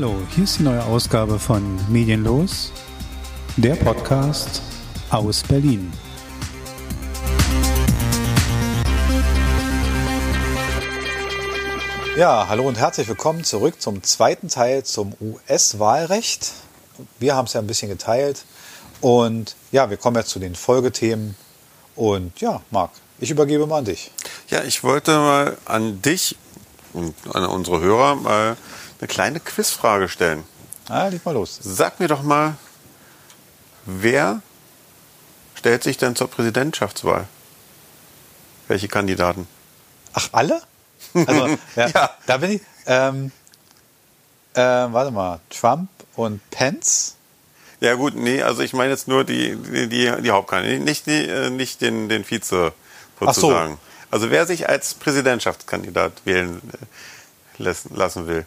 Hallo, hier ist die neue Ausgabe von Medienlos, der Podcast aus Berlin. Ja, hallo und herzlich willkommen zurück zum zweiten Teil zum US-Wahlrecht. Wir haben es ja ein bisschen geteilt und ja, wir kommen jetzt zu den Folgethemen und ja, Marc, ich übergebe mal an dich. Ja, ich wollte mal an dich und an unsere Hörer mal eine kleine Quizfrage stellen. Ah, leg mal los. Sag mir doch mal, wer stellt sich denn zur Präsidentschaftswahl? Welche Kandidaten? Ach, alle? Also, ja, Ja. da bin ich. Ähm, äh, warte mal, Trump und Pence? Ja gut, nee, also ich meine jetzt nur die, die, die, die Hauptkandidaten, nicht, die, äh, nicht den, den Vize Ach so. sozusagen. Also wer sich als Präsidentschaftskandidat wählen äh, lassen, lassen will.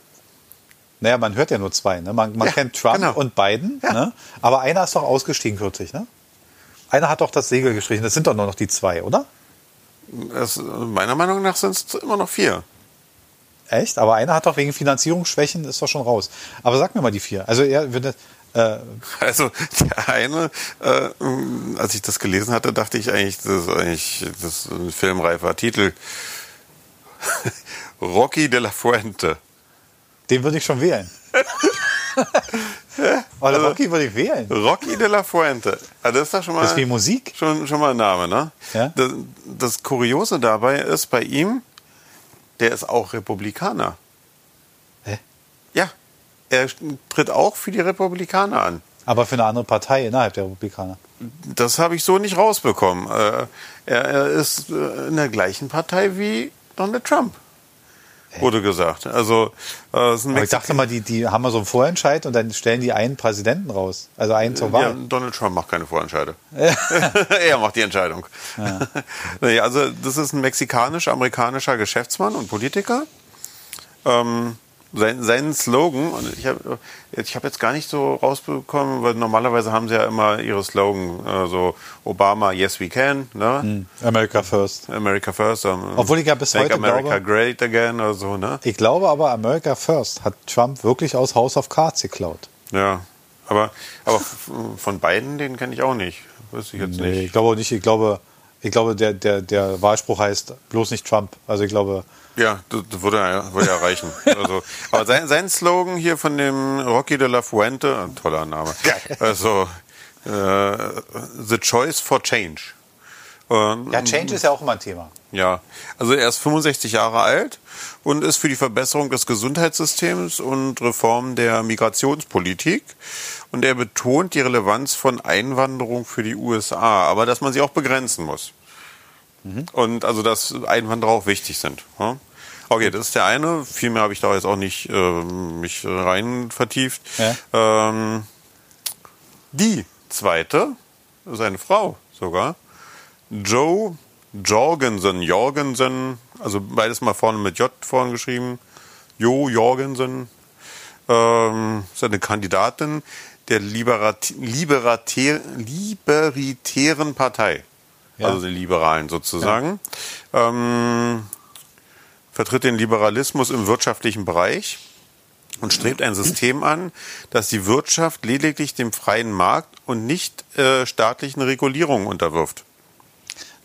Naja, man hört ja nur zwei. Ne? Man, man Ja, kennt Trump genau. und Biden, Ja. ne? aber einer ist doch ausgestiegen kürzlich. Ne? Einer hat doch das Segel gestrichen. Das sind doch nur noch die zwei, oder? Das, meiner Meinung nach sind es immer noch vier. Echt? Aber einer hat doch wegen Finanzierungsschwächen ist doch schon raus. Aber sag mir mal die vier. Also er würde. Äh, Also der eine, äh, als ich das gelesen hatte, dachte ich eigentlich, das ist eigentlich das ist ein filmreifer Titel. Rocky de la Fuente. Den würde ich schon wählen. Oder Rocky würde ich wählen. Rocky de la Fuente. Also das ist doch schon mal, Das ist wie Musik. schon, schon mal ein Name, ne? Ja. Das, das Kuriose dabei ist bei ihm, der ist auch Republikaner. Hä? Ja, er tritt auch für die Republikaner an. Aber für eine andere Partei innerhalb der Republikaner. Das habe ich so nicht rausbekommen. Äh, er, er ist äh, in der gleichen Partei wie Donald Trump, wurde gesagt. Also, äh, ist ein Aber ich dachte mal, die, die haben mal so einen Vorentscheid und dann stellen die einen Präsidenten raus. Also einen zur ja, Wahl. Donald Trump macht keine Vorentscheide. er macht die Entscheidung. nee, also, das ist ein mexikanisch-amerikanischer Geschäftsmann und Politiker. Ähm, sein, sein Slogan, und ich habe ich hab jetzt gar nicht so rausbekommen, weil normalerweise haben sie ja immer ihre Slogan, äh, so Obama, yes we can, ne? America First. America First. ähm, Obwohl ich ja bis Make heute America glaube- Great Again oder so, ne? Ich glaube aber, America First hat Trump wirklich aus House of Cards geklaut. Ja. Aber, aber von beiden, den kenne ich auch nicht. Wüsste ich jetzt Nee, ich nicht. glaube nicht. Ich glaube, ich glaube der, der, der Wahlspruch heißt bloß nicht Trump. Also ich glaube, Ja, das, würde, ja- würde ja reichen. also, aber sein, sein Slogan hier von dem Rocky de la Fuente, ein toller Name. Also, äh, The Choice for Change. Ähm, ja, Change ist ja auch immer ein Thema. Ja, also er ist 65 Jahre alt und ist für die Verbesserung des Gesundheitssystems und Reform der Migrationspolitik. Und er betont die Relevanz von Einwanderung für die USA, aber dass man sie auch begrenzen muss. Und also, dass Einwanderer auch wichtig sind. ja. Okay, das ist der eine. Viel mehr habe ich da jetzt auch nicht ähm, mich rein vertieft. Ja. Ähm, die zweite, seine Frau sogar, Joe Jorgensen, Jorgensen, also beides mal vorne mit J vorne geschrieben. Jo Jorgensen, ähm, ist eine Kandidatin der Liberat Liberatär Liberitären Partei. Ja. Also den Liberalen sozusagen. Ähm, vertritt den Liberalismus im wirtschaftlichen Bereich und strebt ein System an, das die Wirtschaft lediglich dem freien Markt und nicht äh, staatlichen Regulierungen unterwirft.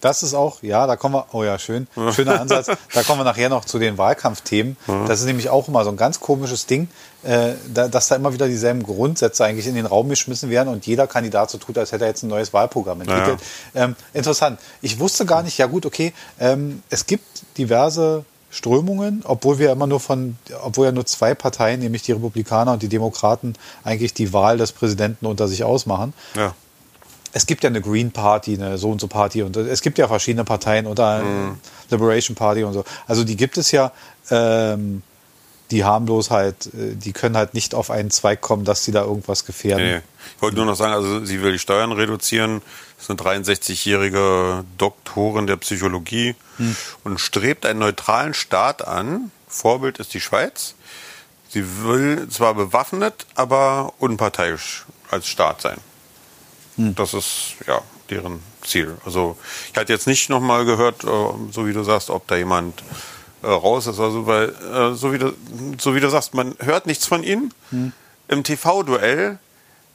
Das ist auch, ja, da kommen wir, oh ja, schön, schöner Ansatz. Da kommen wir nachher noch zu den Wahlkampfthemen. Das ist nämlich auch immer so ein ganz komisches Ding, äh, da, dass da immer wieder dieselben Grundsätze eigentlich in den Raum geschmissen werden und jeder Kandidat so tut, als hätte er jetzt ein neues Wahlprogramm entwickelt. Ähm, interessant. Ich wusste gar nicht, ja gut, okay, ähm, es gibt diverse Strömungen, obwohl wir immer nur von, obwohl ja nur zwei Parteien, nämlich die Republikaner und die Demokraten, eigentlich die Wahl des Präsidenten unter sich ausmachen Ja. Es gibt ja eine Green Party, eine so und so Party und es gibt ja verschiedene Parteien oder Mhm. Liberation Party und so. Also die gibt es ja, ähm, die haben bloß halt, äh, die können halt nicht auf einen Zweig kommen, dass sie da irgendwas gefährden. Nee. Ich wollte nur noch sagen, also sie will die Steuern reduzieren. Das ist eine 63-jährige Doktorin der Psychologie und strebt einen neutralen Staat an. Vorbild ist die Schweiz. Sie will zwar bewaffnet, aber unparteiisch als Staat sein. Das ist ja deren Ziel. Also ich hatte jetzt nicht nochmal gehört, äh, so wie du sagst, ob da jemand äh, raus ist. Also, weil, äh, so, wie du, so wie du sagst, man hört nichts von ihnen. Hm. Im TV-Duell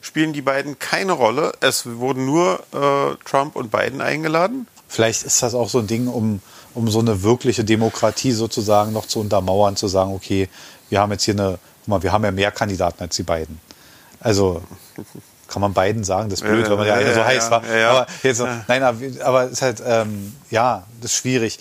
spielen die beiden keine Rolle. Es wurden nur äh, Trump und Biden eingeladen. Vielleicht ist das auch so ein Ding, um, um so eine wirkliche Demokratie sozusagen noch zu untermauern, zu sagen, okay, wir haben jetzt hier eine, guck mal, wir haben ja mehr Kandidaten als die beiden. Also kann man beiden sagen, das ist blöd, Ja, wenn man ja, ja, so ja, heiß ja, war. Aber jetzt, so, nein, aber, es ist halt, ähm, ja, das ist schwierig.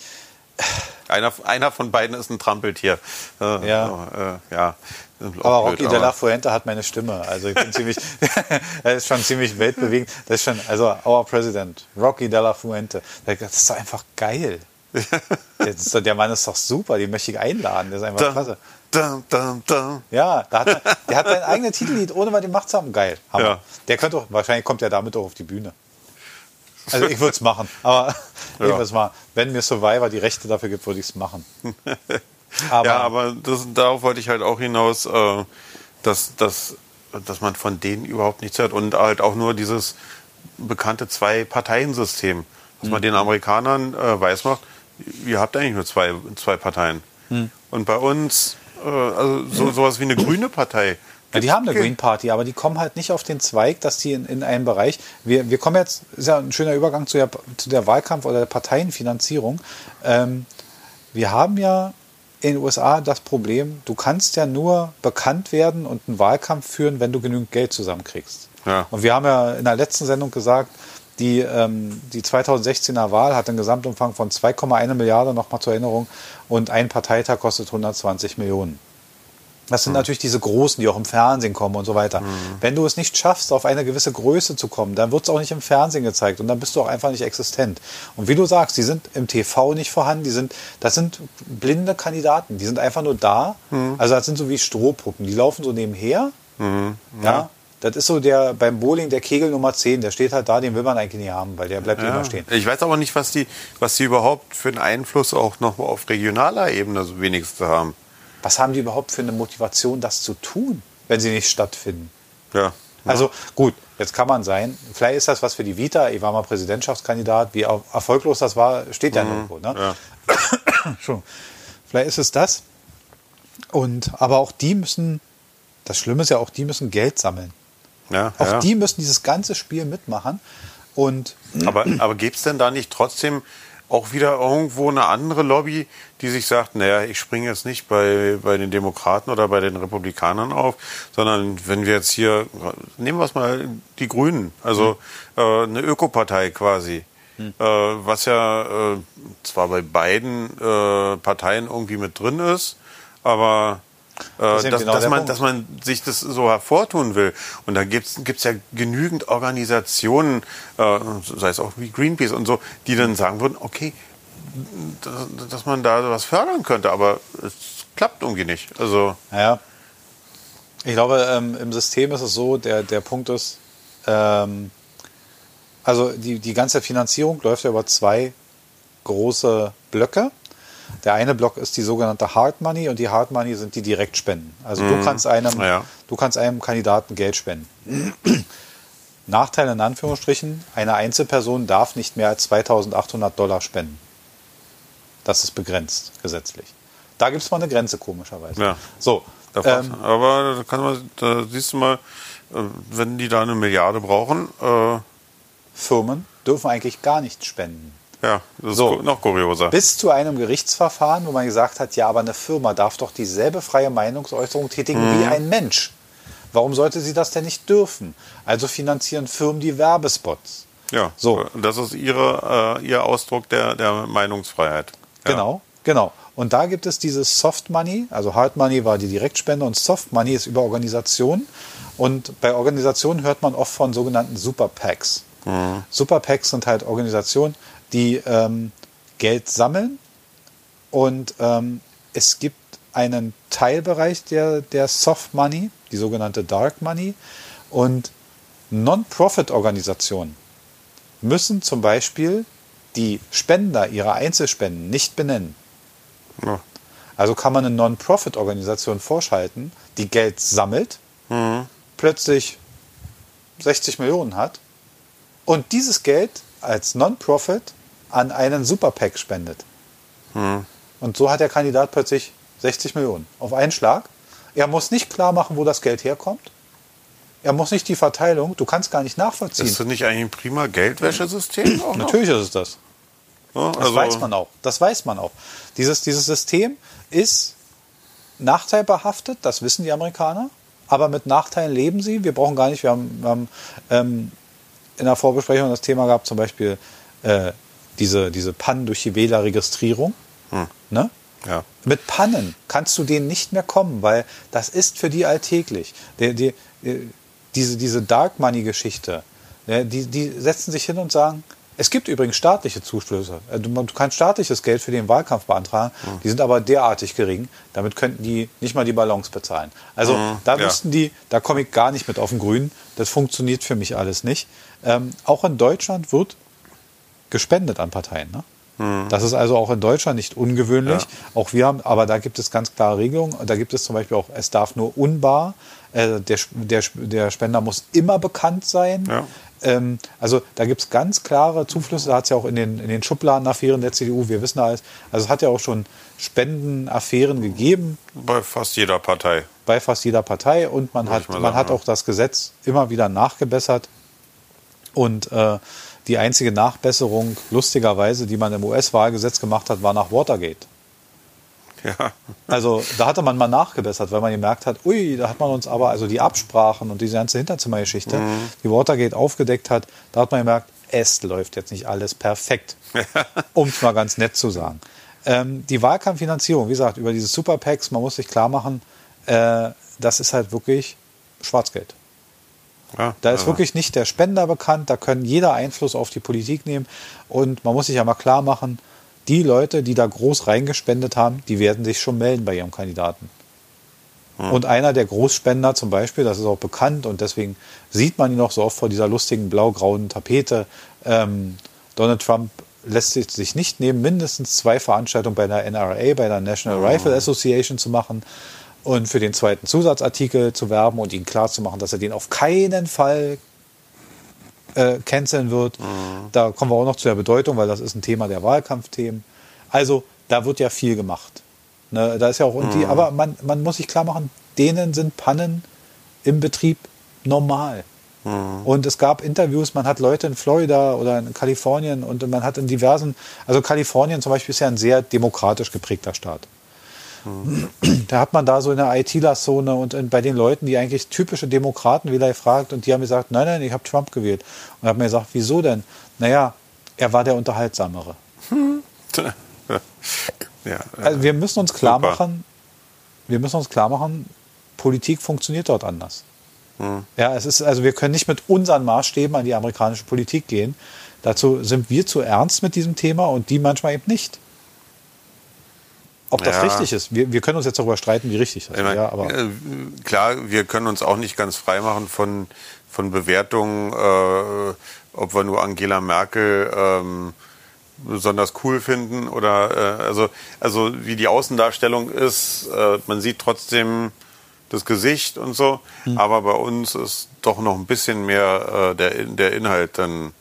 Einer, einer von beiden ist ein Trampeltier. Äh, Ja. Äh, ja. Aber Auch Rocky blöd, de la Fuente hat meine Stimme. Also ich bin ziemlich, das ist schon ziemlich weltbewegend. Das ist schon, also our President, Rocky de la Fuente. Das ist doch einfach geil. Der Mann ist doch super, den möchte ich einladen. Der ist einfach klasse. Dum, dum, dum. Ja, da hat, er- der hat sein eigenes Titellied, ohne mal den macht zu haben. Geil. Hammer. Ja. Der könnte auch, wahrscheinlich kommt er damit auch auf die Bühne. Also ich würde es machen. Aber Ja. es machen. Wenn mir Survivor die Rechte dafür gibt, würde ich es machen. Aber, ja, aber das, darauf wollte ich halt auch hinaus, äh, dass, dass, dass man von denen überhaupt nichts hört. Und halt auch nur dieses bekannte Zwei-Parteien-System, dass man den Amerikanern äh, weiß macht, ihr habt eigentlich nur zwei, zwei Parteien. Hm. Und bei uns, also so, sowas wie eine grüne Partei. Ja, die haben eine Green Party, aber die kommen halt nicht auf den Zweig, dass die in, in einen Bereich. Wir, wir kommen jetzt, ist ja ein schöner Übergang zu der, zu der Wahlkampf- oder der Parteienfinanzierung. Ähm, wir haben ja in den USA das Problem, du kannst ja nur bekannt werden und einen Wahlkampf führen, wenn du genügend Geld zusammenkriegst. Ja. Und wir haben ja in der letzten Sendung gesagt, die, ähm, die 2016er Wahl hat einen Gesamtumfang von 2,1 Milliarden, nochmal zur Erinnerung, und ein Parteitag kostet 120 Millionen. Das sind natürlich diese Großen, die auch im Fernsehen kommen und so weiter. Wenn du es nicht schaffst, auf eine gewisse Größe zu kommen, dann wird es auch nicht im Fernsehen gezeigt und dann bist du auch einfach nicht existent. Und wie du sagst, die sind im TV nicht vorhanden, die sind, das sind blinde Kandidaten, die sind einfach nur da. Also das sind so wie Strohpuppen, die laufen so nebenher. Ja. Das ist so der beim Bowling der Kegel Nummer 10, der steht halt da, den will man eigentlich nie haben, weil der bleibt Ja. immer stehen. Ich weiß aber nicht, was die, was die überhaupt für einen Einfluss auch noch auf regionaler Ebene so wenigstens haben. Was haben die überhaupt für eine Motivation, das zu tun, wenn sie nicht stattfinden? Ja. Also gut, jetzt kann man sein. Vielleicht ist das was für die Vita. Ich war mal Präsidentschaftskandidat. Wie er- erfolglos das war, steht ja nirgendwo. Ne? ja. Entschuldigung. Vielleicht ist es das. Und aber auch die müssen. Das Schlimme ist ja auch, die müssen Geld sammeln. Ja, Auch ja. die müssen dieses ganze Spiel mitmachen. Und Aber, aber gibt es denn da nicht trotzdem auch wieder irgendwo eine andere Lobby, die sich sagt, naja, ich springe jetzt nicht bei, bei den Demokraten oder bei den Republikanern auf, sondern wenn wir jetzt hier, nehmen wir es mal, die Grünen, also äh, eine Ökopartei quasi, äh, was ja äh, zwar bei beiden äh, Parteien irgendwie mit drin ist, aber äh, eben dass, genau dass, man, Punkt. dass man sich das so hervortun will. Und da gibt es ja genügend Organisationen, äh, sei es auch wie Greenpeace und so, die dann sagen würden, okay, dass, dass man da was fördern könnte, aber es klappt irgendwie nicht. Also, Naja, ich glaube, ähm, im System ist es so, der, der Punkt ist, ähm, also die, die ganze Finanzierung läuft ja über zwei große Blöcke. Der eine Block ist die sogenannte Hard Money und die Hard Money sind die Direktspenden. Also du kannst einem, Ja. du kannst einem Kandidaten Geld spenden. Nachteil in Anführungsstrichen, eine Einzelperson darf nicht mehr als 2800 Dollar spenden. Das ist begrenzt gesetzlich. Da gibt es mal eine Grenze, komischerweise. Ja. So, ähm, aber da, kann man, da siehst du mal, äh, wenn die da eine Milliarde brauchen, äh, Firmen dürfen eigentlich gar nicht spenden. Ja, das ist So. ku- noch kurioser. Bis zu einem Gerichtsverfahren, wo man gesagt hat, ja, aber eine Firma darf doch dieselbe freie Meinungsäußerung tätigen Mhm. wie ein Mensch. Warum sollte sie das denn nicht dürfen? Also finanzieren Firmen die Werbespots. Ja, So. das ist ihre, äh, ihr Ausdruck der, der Meinungsfreiheit. Ja. Genau, genau. Und da gibt es dieses Soft Money, also Hard Money war die Direktspende und Soft Money ist über Organisationen. Und bei Organisationen hört man oft von sogenannten Super PACs. Super PACs sind halt Organisationen, die ähm, Geld sammeln und ähm, es gibt einen Teilbereich der, der Soft Money, die sogenannte Dark Money und Non-Profit-Organisationen müssen zum Beispiel die Spender ihrer Einzelspenden nicht benennen. Ja. Also kann man eine Non-Profit-Organisation vorschalten, die Geld sammelt, plötzlich 60 Millionen hat und dieses Geld als Non-Profit an einen Super-PAC spendet. Und Und so hat der Kandidat plötzlich 60 Millionen auf einen Schlag. Er muss nicht klar machen, wo das Geld herkommt. Er muss nicht die Verteilung, du kannst gar nicht nachvollziehen. Ist das nicht eigentlich ein prima Geldwäschesystem? auch noch? Natürlich ist es das. Ja, Das also- weiß man auch. Das weiß man auch. Dieses, dieses System ist nachteilbehaftet, das wissen die Amerikaner. Aber mit Nachteilen leben sie. Wir brauchen gar nicht, wir haben, wir haben ähm, in der Vorbesprechung das Thema gehabt, zum Beispiel äh, diese, diese Pannen durch die Wählerregistrierung. Ne? Ja. Mit Pannen kannst du denen nicht mehr kommen, weil das ist für die alltäglich. Die, die, die, diese, diese Dark Money-Geschichte, ne, die, die setzen sich hin und sagen, es gibt übrigens staatliche Zuschüsse. Äh, Du, kannst staatliches Geld für den Wahlkampf beantragen, die sind aber derartig gering, damit könnten die nicht mal die Ballons bezahlen. Also da ja. müssten die, da komme ich gar nicht mit auf den Grün, das funktioniert für mich alles nicht. Ähm, auch in Deutschland wird gespendet an Parteien. Ne? Das ist also auch in Deutschland nicht ungewöhnlich. Ja. Auch wir haben, aber da gibt es ganz klare Regelungen. Da gibt es zum Beispiel auch, es darf nur unbar, äh, der, der, der Spender muss immer bekannt sein. Ja. Ähm, also da gibt es ganz klare Zuflüsse. Da hat es ja auch in den, in den Schubladenaffären der CDU, wir wissen alles. Also es hat ja auch schon Spendenaffären gegeben Bei fast jeder Partei. bei fast jeder Partei und man Würde hat, man sagen, hat ja. auch das Gesetz immer wieder nachgebessert. Und äh, die einzige Nachbesserung, lustigerweise, die man im US-Wahlgesetz gemacht hat, war nach Watergate. Ja. Also da hatte man mal nachgebessert, weil man gemerkt hat, ui, da hat man uns aber, also die Absprachen und diese ganze Hinterzimmergeschichte, die Watergate aufgedeckt hat, da hat man gemerkt, es läuft jetzt nicht alles perfekt, um es mal ganz nett zu sagen. Ähm, die Wahlkampffinanzierung, wie gesagt, über diese Superpacks, man muss sich klar machen, äh, das ist halt wirklich Schwarzgeld. Ja. Da ist ja. wirklich nicht der Spender bekannt, da können jeder Einfluss auf die Politik nehmen. Und man muss sich ja mal klar machen, die Leute, die da groß reingespendet haben, die werden sich schon melden bei ihrem Kandidaten. Und einer der Großspender zum Beispiel, das ist auch bekannt und deswegen sieht man ihn auch so oft vor dieser lustigen blau-grauen Tapete. Ähm, Donald Trump lässt sich- sich nicht nehmen, mindestens zwei Veranstaltungen bei der NRA, bei der National Rifle Association zu machen und für den zweiten Zusatzartikel zu werben und ihm klarzumachen, dass er den auf keinen Fall äh, canceln wird. Da kommen wir auch noch zu der Bedeutung, weil das ist ein Thema der Wahlkampfthemen. Also da wird ja viel gemacht. Ne, da ist ja auch und die, aber man, man muss sich klar machen, denen sind Pannen im Betrieb normal. Und es gab Interviews, man hat Leute in Florida oder in Kalifornien und man hat in diversen, also Kalifornien zum Beispiel ist ja ein sehr demokratisch geprägter Staat. Da hat man da so in der ITler-Zone und bei den Leuten, die eigentlich typische Demokraten wieder gefragt und die haben gesagt, nein, nein, ich habe Trump gewählt. Und hat mir gesagt, wieso denn? Naja, er war der Unterhaltsamere. ja. Also wir müssen uns klar Super. machen, wir müssen uns klar machen, Politik funktioniert dort anders. Hm. Ja, es ist, also wir können nicht mit unseren Maßstäben an die amerikanische Politik gehen. Dazu sind wir zu ernst mit diesem Thema und die manchmal eben nicht. Ob das Ja. richtig ist, wir, wir können uns jetzt darüber streiten, wie richtig das ist. Ja, aber äh, klar, wir können uns auch nicht ganz frei machen von, von Bewertungen, äh, ob wir nur Angela Merkel ähm, besonders cool finden oder äh, also, also wie die Außendarstellung ist, äh, man sieht trotzdem das Gesicht und so, Hm. aber bei uns ist doch noch ein bisschen mehr äh, der, der Inhalt dann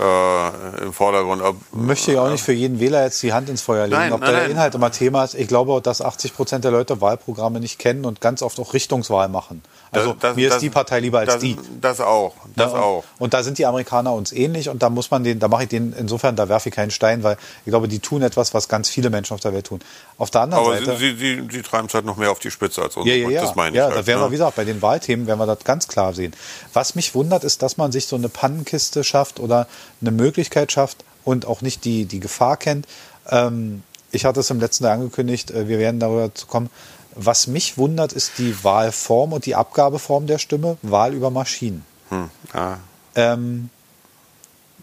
äh, im Vordergrund. Ob, möchte ich auch nicht für jeden Wähler jetzt die Hand ins Feuer legen, Nein, ob nein, der nein. Inhalt immer Thema ist. Ich glaube auch, dass 80 Prozent der Leute Wahlprogramme nicht kennen und ganz oft auch Richtungswahl machen. Also Das- mir das- ist die Partei lieber als das, die. Das auch, das Ja, auch. Und da sind die Amerikaner uns ähnlich und da muss man den, da mache ich den, insofern, da werfe ich keinen Stein, weil ich glaube, die tun etwas, was ganz viele Menschen auf der Welt tun. Auf der anderen Aber Seite. sie, sie, sie treiben es halt noch mehr auf die Spitze als uns. ja, ja, ja. Das meine ich ja, halt, da werden ne? wir, wie gesagt, bei den Wahlthemen werden wir das ganz klar sehen. Was mich wundert, ist, dass man sich so eine Pannenkiste schafft oder eine Möglichkeit schafft und auch nicht die, die Gefahr kennt. Ähm, ich hatte es im letzten Jahr angekündigt, äh, wir werden darüber zu kommen. Was mich wundert, ist die Wahlform und die Abgabeform der Stimme, Wahl über Maschinen. Hm, ja. Ähm,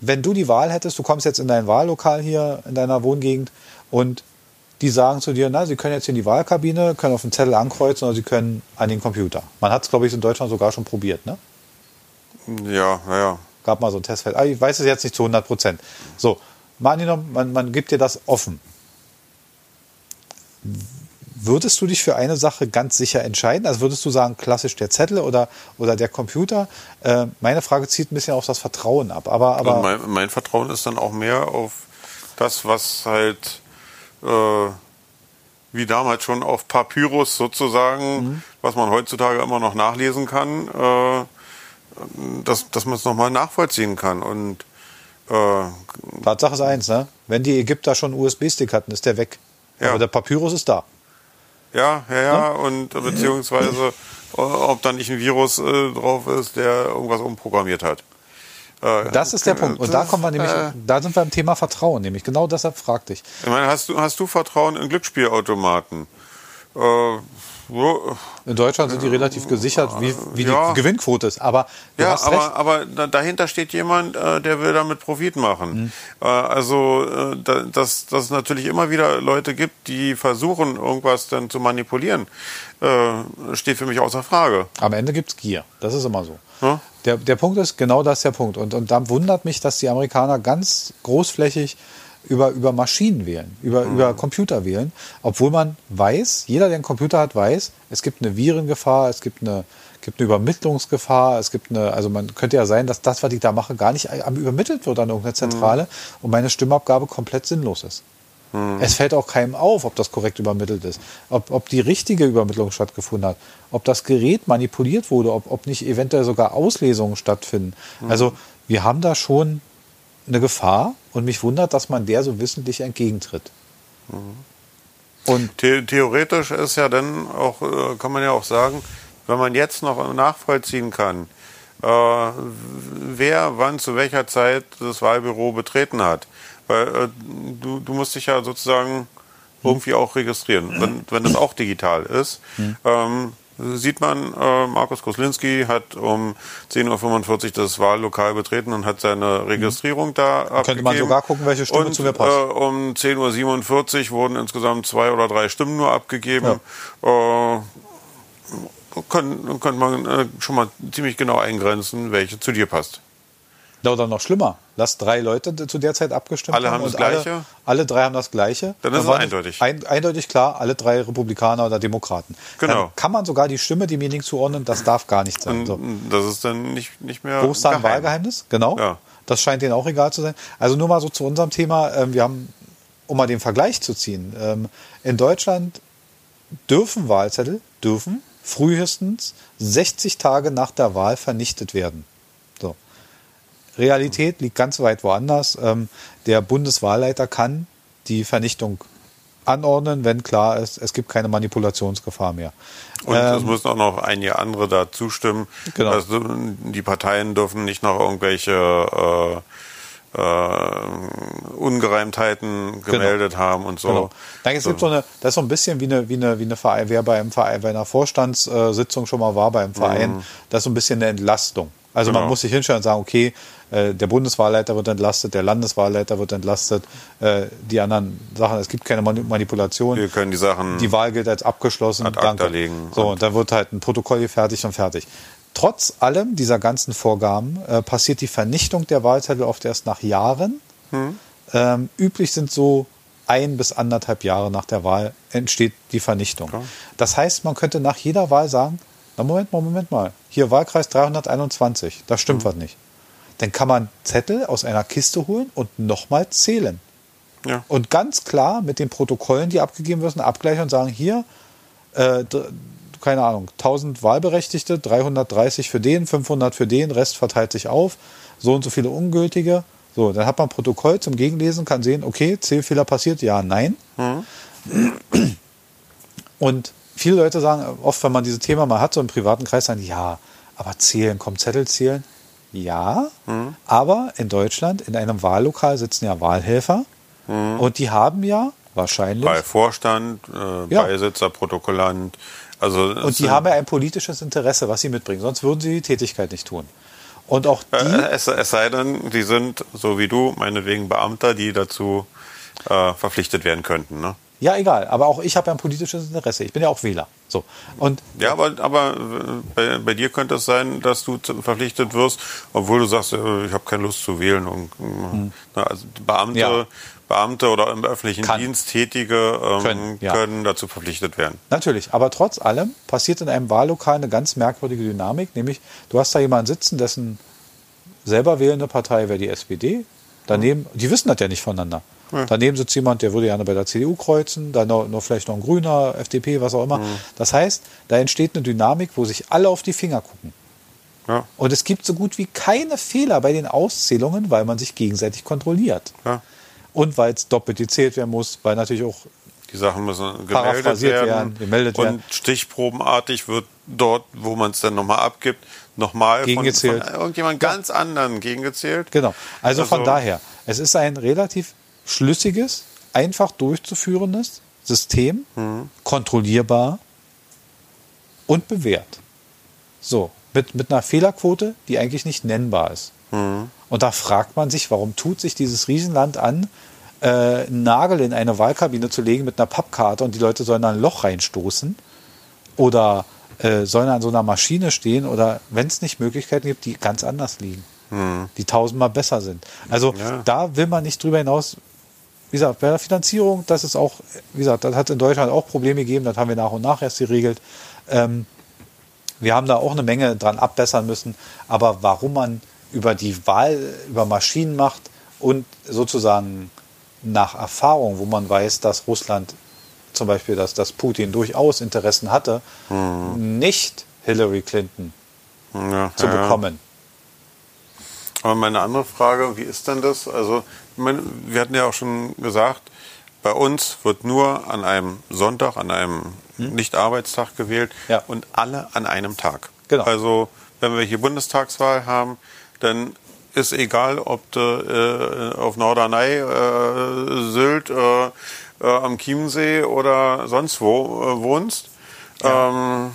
wenn du die Wahl hättest, du kommst jetzt in dein Wahllokal hier in deiner Wohngegend und die sagen zu dir, na, sie können jetzt in die Wahlkabine, können auf den Zettel ankreuzen oder sie können an den Computer. Man hat es, glaube ich, in Deutschland sogar schon probiert, ne? ja, ja, ja. Gab mal so ein Testfeld. Aber ich weiß es jetzt nicht zu 100 Prozent. So, mal angenommen, man, man gibt dir das offen. Würdest du dich für eine Sache ganz sicher entscheiden? Also würdest du sagen, klassisch der Zettel oder, oder der Computer? Äh, meine Frage zieht ein bisschen auf das Vertrauen ab. Aber, aber Und mein, mein Vertrauen ist dann auch mehr auf das, was halt äh, wie damals schon auf Papyrus sozusagen, mhm. was man heutzutage immer noch nachlesen kann, äh, dass, dass man es nochmal nachvollziehen kann. Und äh, Tatsache ist eins, ne? Wenn die Ägypter schon USB-Stick hatten, ist der weg. Ja. Aber der Papyrus ist da. Ja, ja, ja, und beziehungsweise ob da nicht ein Virus äh, drauf ist, der irgendwas umprogrammiert hat. Äh, das ist der Punkt. Und da kommen wir nämlich, äh, da sind wir im Thema Vertrauen, nämlich genau deshalb fragte ich. Ich meine, hast du, hast du Vertrauen in Glücksspielautomaten? Äh, in Deutschland sind die relativ gesichert, wie, wie ja. die Gewinnquote ist. Aber ja, aber, aber dahinter steht jemand, äh, der will damit Profit machen. Mhm. Also, dass, dass es natürlich immer wieder Leute gibt, die versuchen, irgendwas dann zu manipulieren, steht für mich außer Frage. Am Ende gibt es Gier. Das ist immer so. Ja? Der, der Punkt ist, genau das ist der Punkt. Und, und da wundert mich, dass die Amerikaner ganz großflächig über, über Maschinen wählen, über, mhm. über Computer wählen, obwohl man weiß, jeder, der einen Computer hat, weiß, es gibt eine Virengefahr, es gibt eine, gibt eine Übermittlungsgefahr, es gibt eine, also man könnte ja sein, dass das, was ich da mache, gar nicht übermittelt wird an irgendeine Zentrale mhm. und meine Stimmabgabe komplett sinnlos ist. Mhm. Es fällt auch keinem auf, ob das korrekt übermittelt ist, ob, ob die richtige Übermittlung stattgefunden hat, ob das Gerät manipuliert wurde, ob, ob nicht eventuell sogar Auslesungen stattfinden. Mhm. Also wir haben da schon eine Gefahr und mich wundert, dass man der so wissentlich entgegentritt. Mhm. Und The theoretisch ist ja dann auch, äh, kann man ja auch sagen, wenn man jetzt noch nachvollziehen kann, äh, wer wann zu welcher Zeit das Wahlbüro betreten hat. Weil äh, du, du musst dich ja sozusagen irgendwie auch registrieren, wenn, wenn das auch digital ist. Mhm. Ähm, sieht man, äh, Markus Koslinski hat um 10.45 Uhr das Wahllokal betreten und hat seine Registrierung mhm. da abgegeben. Könnte man sogar gucken, welche Stimme und, zu mir passt. Äh, um 10.47 Uhr wurden insgesamt zwei oder drei Stimmen nur abgegeben. Ja. Äh, könnte, könnte man äh, schon mal ziemlich genau eingrenzen, welche zu dir passt. Oder noch schlimmer. Lass drei Leute zu der Zeit abgestimmt alle haben. haben das Gleiche? Alle, alle, drei haben das Gleiche. Dann ist es eindeutig. Ein, eindeutig klar, alle drei Republikaner oder Demokraten. Genau. Dann kann man sogar die Stimme demjenigen zuordnen, das darf gar nicht sein. So. Das ist dann nicht, nicht mehr. Wo ist da ein Wahlgeheimnis? Genau. Ja. Das scheint denen auch egal zu sein. Also nur mal so zu unserem Thema. Ähm, wir haben, um mal den Vergleich zu ziehen, ähm, in Deutschland dürfen Wahlzettel, dürfen frühestens 60 Tage nach der Wahl vernichtet werden. Realität liegt ganz weit woanders. Ähm, der Bundeswahlleiter kann die Vernichtung anordnen, wenn klar ist, es gibt keine Manipulationsgefahr mehr. Und ähm, es müssen auch noch einige andere da zustimmen. Genau. Also die Parteien dürfen nicht noch irgendwelche äh, äh, Ungereimtheiten gemeldet genau. haben und so. Genau. Denke, es gibt so eine, das ist so ein bisschen wie eine, wie eine, wie eine Verein, wer bei einem Verein, bei einer Vorstandssitzung schon mal war beim Verein, mhm. das ist so ein bisschen eine Entlastung. Also genau. man muss sich hinstellen und sagen, okay, äh, der Bundeswahlleiter wird entlastet, der Landeswahlleiter wird entlastet, äh, die anderen Sachen, es gibt keine Manipulation. Wir können die Sachen. Die Wahl gilt als abgeschlossen. Ad acta legen. So, und, und dann wird halt ein Protokoll hier fertig und fertig. Trotz allem dieser ganzen Vorgaben äh, passiert die Vernichtung der Wahlzettel oft erst nach Jahren. Hm. Ähm, üblich sind so ein bis anderthalb Jahre nach der Wahl entsteht die Vernichtung. Ja. Das heißt, man könnte nach jeder Wahl sagen, na Moment mal, Moment mal. Hier Wahlkreis 321, da stimmt mhm. was nicht. Dann kann man Zettel aus einer Kiste holen und nochmal zählen. Ja. Und ganz klar mit den Protokollen, die abgegeben werden, abgleichen und sagen, hier, äh, keine Ahnung, 1000 Wahlberechtigte, 330 für den, 500 für den, Rest verteilt sich auf, so und so viele ungültige. So, dann hat man Protokoll zum Gegenlesen, kann sehen, okay, Zählfehler passiert, ja, nein. Mhm. Und viele Leute sagen oft, wenn man dieses Thema mal hat, so im privaten Kreis, sagen, ja, aber zählen, kommt Zettel zählen? Ja, mhm. aber in Deutschland, in einem Wahllokal sitzen ja Wahlhelfer mhm. und die haben ja wahrscheinlich. Bei Vorstand, äh, ja. Beisitzer, Protokollant. Also und die haben ja ein politisches Interesse, was sie mitbringen, sonst würden sie die Tätigkeit nicht tun. Und auch die. Äh, es, es, sei denn, die sind, so wie du, meinetwegen Beamter, die dazu äh, verpflichtet werden könnten. Ne? Ja, egal. Aber auch ich habe ja ein politisches Interesse. Ich bin ja auch Wähler. So. Und ja, aber, aber bei, bei dir könnte es sein, dass du verpflichtet wirst, obwohl du sagst, äh, ich habe keine Lust zu wählen. Und, hm. also Beamte, ja. Beamte oder im öffentlichen Kann. Dienst Tätige ähm, können, ja. können dazu verpflichtet werden. Natürlich, aber trotz allem passiert in einem Wahllokal eine ganz merkwürdige Dynamik, nämlich du hast da jemanden sitzen, dessen selber wählende Partei wäre die SPD. Daneben, die wissen das ja nicht voneinander. Daneben sitzt jemand, der würde gerne bei der CDU kreuzen, dann noch, noch vielleicht noch ein Grüner, FDP, was auch immer. Das heißt, da entsteht eine Dynamik, wo sich alle auf die Finger gucken. Ja. Und es gibt so gut wie keine Fehler bei den Auszählungen, weil man sich gegenseitig kontrolliert. Ja. Und weil es doppelt gezählt werden muss, weil natürlich auch Die Sachen müssen gemeldet werden. werden, gemeldet und werden. stichprobenartig wird dort, wo man es dann nochmal abgibt, nochmal von, Gegengezählt. von irgendjemand ganz anderen gegengezählt. Genau. Also, von Also- daher, es ist ein relativ schlüssiges, einfach durchzuführendes System, kontrollierbar und bewährt. So, mit, mit einer Fehlerquote, die eigentlich nicht nennbar ist. Und da fragt man sich, warum tut sich dieses Riesenland an, äh, einen Nagel in eine Wahlkabine zu legen mit einer Pappkarte und die Leute sollen da ein Loch reinstoßen oder äh, sollen an so einer Maschine stehen oder wenn es nicht Möglichkeiten gibt, die ganz anders liegen, die tausendmal besser sind. Also Ja. da will man nicht drüber hinaus. Wie gesagt, bei der Finanzierung, das ist auch, wie gesagt, das hat in Deutschland auch Probleme gegeben, das haben wir nach und nach erst geregelt. Ähm, wir haben da auch eine Menge dran abbessern müssen. Aber warum man über die Wahl, über Maschinen macht und sozusagen nach Erfahrung, wo man weiß, dass Russland zum Beispiel, dass, dass Putin durchaus Interessen hatte, nicht Hillary Clinton Ja, zu ja. bekommen. Aber meine andere Frage, wie ist denn das? Also, wir hatten ja auch schon gesagt, bei uns wird nur an einem Sonntag, an einem Nicht-Arbeitstag gewählt Hm? Ja. und alle an einem Tag. Genau. Also, wenn wir hier Bundestagswahl haben, dann ist egal, ob du äh, auf Norderney, äh, Sylt, äh, äh, am Chiemsee oder sonst wo äh, wohnst. Ähm,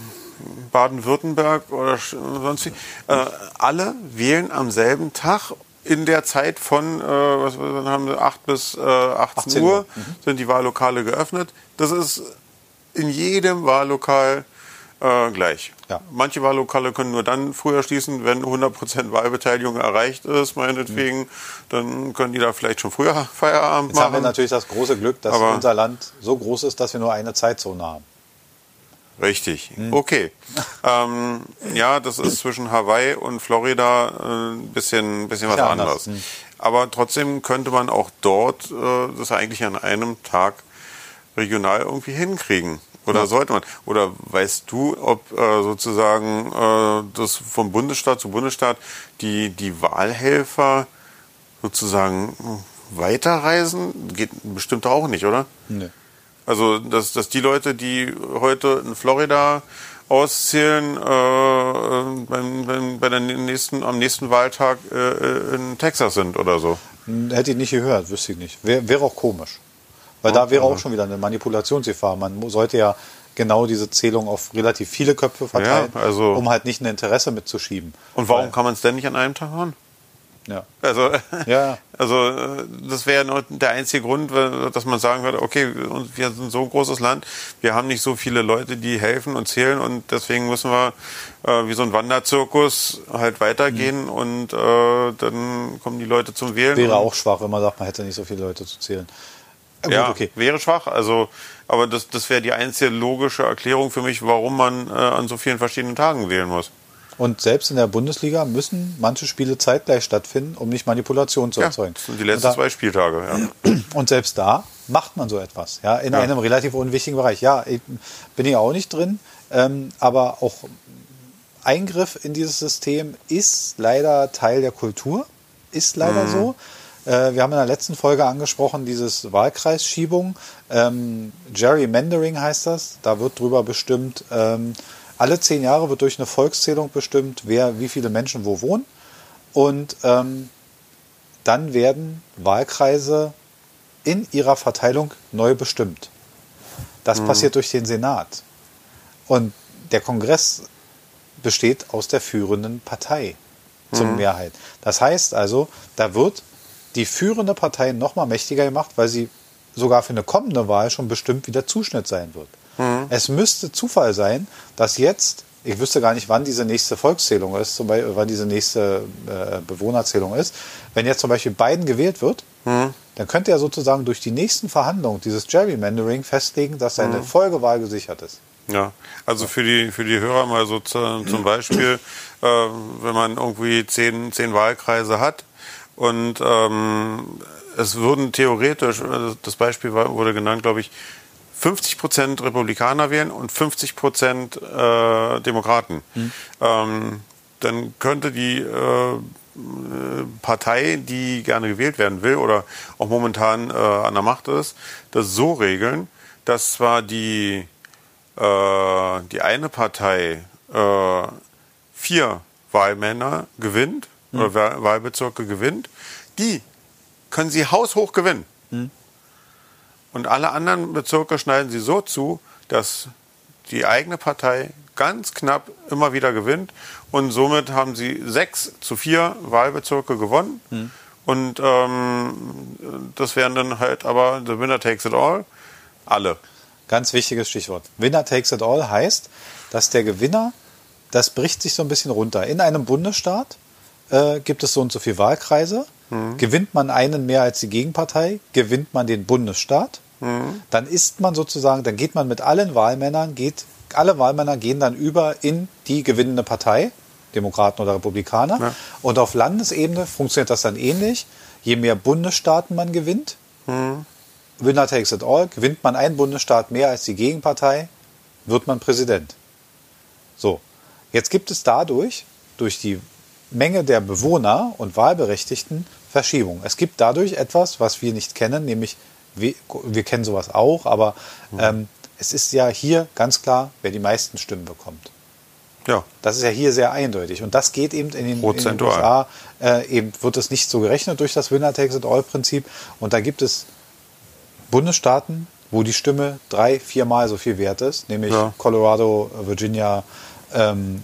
Baden-Württemberg oder sonst wie. Äh, alle wählen am selben Tag in der Zeit von, äh, was was haben wir, 8 bis äh, 18, 18 Uhr Uhr. sind die Wahllokale geöffnet. Das ist in jedem Wahllokal äh, gleich. Ja. Manche Wahllokale können nur dann früher schließen, wenn 100% Wahlbeteiligung erreicht ist, meinetwegen. Dann können die da vielleicht schon früher Feierabend Jetzt haben wir machen. natürlich das große Glück, dass Aber- unser Land so groß ist, dass wir nur eine Zeitzone haben. Richtig, Hm. okay. ähm, ja, das ist zwischen Hawaii und Florida äh, ein bisschen, bisschen was Ja, anders. anderes. Hm. Aber trotzdem könnte man auch dort äh, das eigentlich an einem Tag regional irgendwie hinkriegen. Oder sollte man? Oder weißt du, ob äh, sozusagen äh, das vom Bundesstaat zu Bundesstaat die, die Wahlhelfer sozusagen weiterreisen? Geht bestimmt auch nicht, oder? Nee. Also, dass, dass die Leute, die heute in Florida auszählen, äh, beim, beim, bei der nächsten, am nächsten Wahltag äh, in Texas sind oder so. Hätte ich nicht gehört, wüsste ich nicht. Wär, wäre auch komisch. Weil da wäre auch schon wieder eine Manipulationsgefahr. Man sollte ja genau diese Zählung auf relativ viele Köpfe verteilen, Ja, also- um halt nicht ein Interesse mitzuschieben. Und warum Weil, kann man es denn nicht an einem Tag machen? Ja. Also, Ja. also äh, das wäre nur der einzige Grund, dass man sagen würde, okay, wir sind so ein großes Land, wir haben nicht so viele Leute, die helfen und zählen und deswegen müssen wir äh, wie so ein Wanderzirkus halt weitergehen und äh, dann kommen die Leute zum Wählen. Wäre auch schwach, wenn man sagt, man hätte nicht so viele Leute zu zählen. Äh, Gut, Ja, okay. wäre schwach. Also, aber das, das wäre die einzige logische Erklärung für mich, warum man äh, an so vielen verschiedenen Tagen wählen muss. Und selbst in der Bundesliga müssen manche Spiele zeitgleich stattfinden, um nicht Manipulation zu Ja, erzeugen. das sind die letzten da, zwei Spieltage. Ja. und selbst da macht man so etwas, ja, in Ja. einem relativ unwichtigen Bereich. Ja, ich, bin ich auch nicht drin, ähm, aber auch Eingriff in dieses System ist leider Teil der Kultur, ist leider so. Äh, wir haben in der letzten Folge angesprochen, dieses Wahlkreisschiebung. Ähm, Gerrymandering heißt das. Da wird drüber bestimmt, ähm, alle zehn Jahre wird durch eine Volkszählung bestimmt, wer, wie viele Menschen wo wohnen. Und ähm, dann werden Wahlkreise in ihrer Verteilung neu bestimmt. Das passiert durch den Senat. Und der Kongress besteht aus der führenden Partei zur Mehrheit. Das heißt also, da wird die führende Partei noch mal mächtiger gemacht, weil sie sogar für eine kommende Wahl schon bestimmt, wie der Zuschnitt sein wird. Es müsste Zufall sein, dass jetzt, ich wüsste gar nicht, wann diese nächste Volkszählung ist, zum Beispiel, wann diese nächste äh, Bewohnerzählung ist. Wenn jetzt zum Beispiel Biden gewählt wird, dann könnte er sozusagen durch die nächsten Verhandlungen dieses Gerrymandering festlegen, dass seine Folgewahl gesichert ist. Ja, also für die, für die Hörer mal so zu, zum Beispiel, äh, wenn man irgendwie zehn, zehn Wahlkreise hat Und ähm, es würden theoretisch, das Beispiel wurde genannt, glaube ich, 50 Prozent Republikaner wählen und 50 Prozent äh, Demokraten. Hm. Ähm, dann könnte die äh, Partei, die gerne gewählt werden will oder auch momentan äh, an der Macht ist, das so regeln, dass zwar die, äh, die eine Partei äh, vier Wahlmänner gewinnt oder Wahl- Wahlbezirke gewinnt, die können sie haushoch gewinnen. Und alle anderen Bezirke schneiden sie so zu, dass die eigene Partei ganz knapp immer wieder gewinnt. Und somit haben sie sechs zu vier Wahlbezirke gewonnen. Und ähm, das wären dann halt aber the winner takes it all. Alle. Ganz wichtiges Stichwort. Winner takes it all heißt, dass der Gewinner, das bricht sich so ein bisschen runter. In einem Bundesstaat äh, gibt es so und so viele Wahlkreise. Gewinnt man einen mehr als die Gegenpartei, gewinnt man den Bundesstaat. Dann ist man sozusagen, dann geht man mit allen Wahlmännern, geht, alle Wahlmänner gehen dann über in die gewinnende Partei, Demokraten oder Republikaner. Ja. Und auf Landesebene funktioniert das dann ähnlich. Je mehr Bundesstaaten man gewinnt, Winner takes it all. Gewinnt man einen Bundesstaat mehr als die Gegenpartei, wird man Präsident. So, jetzt gibt es dadurch, durch die Menge der Bewohner und Wahlberechtigten, Verschiebung. Es gibt dadurch etwas, was wir nicht kennen, nämlich wir, wir kennen sowas auch, aber ähm, es ist ja hier ganz klar, wer die meisten Stimmen bekommt. Ja. Das ist ja hier sehr eindeutig. Und das geht eben in den, in den. USA, äh, eben wird es nicht so gerechnet durch das Winner-Takes-it-all-Prinzip. Und da gibt es Bundesstaaten, wo die Stimme drei, viermal so viel wert ist, nämlich Ja. Colorado, Virginia, ähm,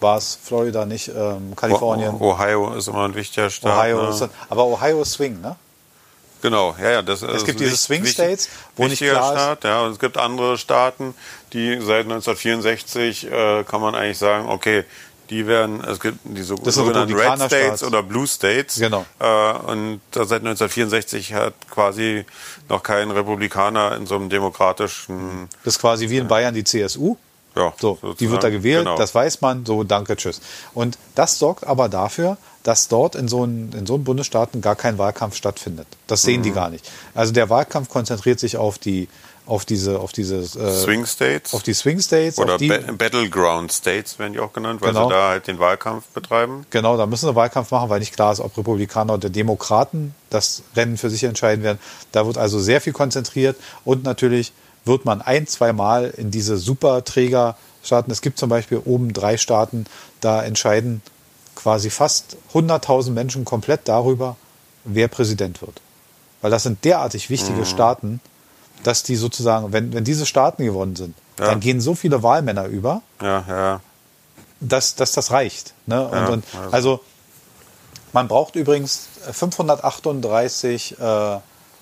war es Florida nicht, ähm, Kalifornien, Ohio ist immer ein wichtiger Staat. Ohio. ne? Ist aber Ohio ist Swing, ne? Genau, ja, ja. Das, es gibt diese Swing States, wo nicht klar ist- Staat, ja, und es gibt andere Staaten, die seit 1964 äh, kann man eigentlich sagen, okay, die werden, es gibt die so, Das sind sogenannten Red. States oder Blue States. Genau. Äh, und seit 1964 hat quasi noch kein Republikaner in so einem demokratischen, Das ist quasi wie in Bayern die CSU. ja, So, die wird da gewählt, Genau. das weiß man, so danke, tschüss. Und das sorgt aber dafür, dass dort in so einen, in so einen Bundesstaaten gar kein Wahlkampf stattfindet. Das sehen Mhm. die gar nicht. Also der Wahlkampf konzentriert sich auf die, auf diese, auf diese äh, Swing States. auf die Swing States, oder die, Ba- Battleground States werden die auch genannt, weil Genau. sie da halt den Wahlkampf betreiben. Genau, da müssen sie Wahlkampf machen, weil nicht klar ist, ob Republikaner oder Demokraten das Rennen für sich entscheiden werden. Da wird also sehr viel konzentriert und natürlich wird man ein, zwei Mal in diese Superträgerstaaten, es gibt zum Beispiel oben drei Staaten, da entscheiden quasi fast 100.000 Menschen komplett darüber, wer Präsident wird. Weil das sind derartig wichtige Staaten, dass die sozusagen, wenn, wenn diese Staaten gewonnen sind, Ja. dann gehen so viele Wahlmänner über, Ja, ja. dass, dass das reicht. Ne? Und, und, also- also man braucht übrigens 538 äh,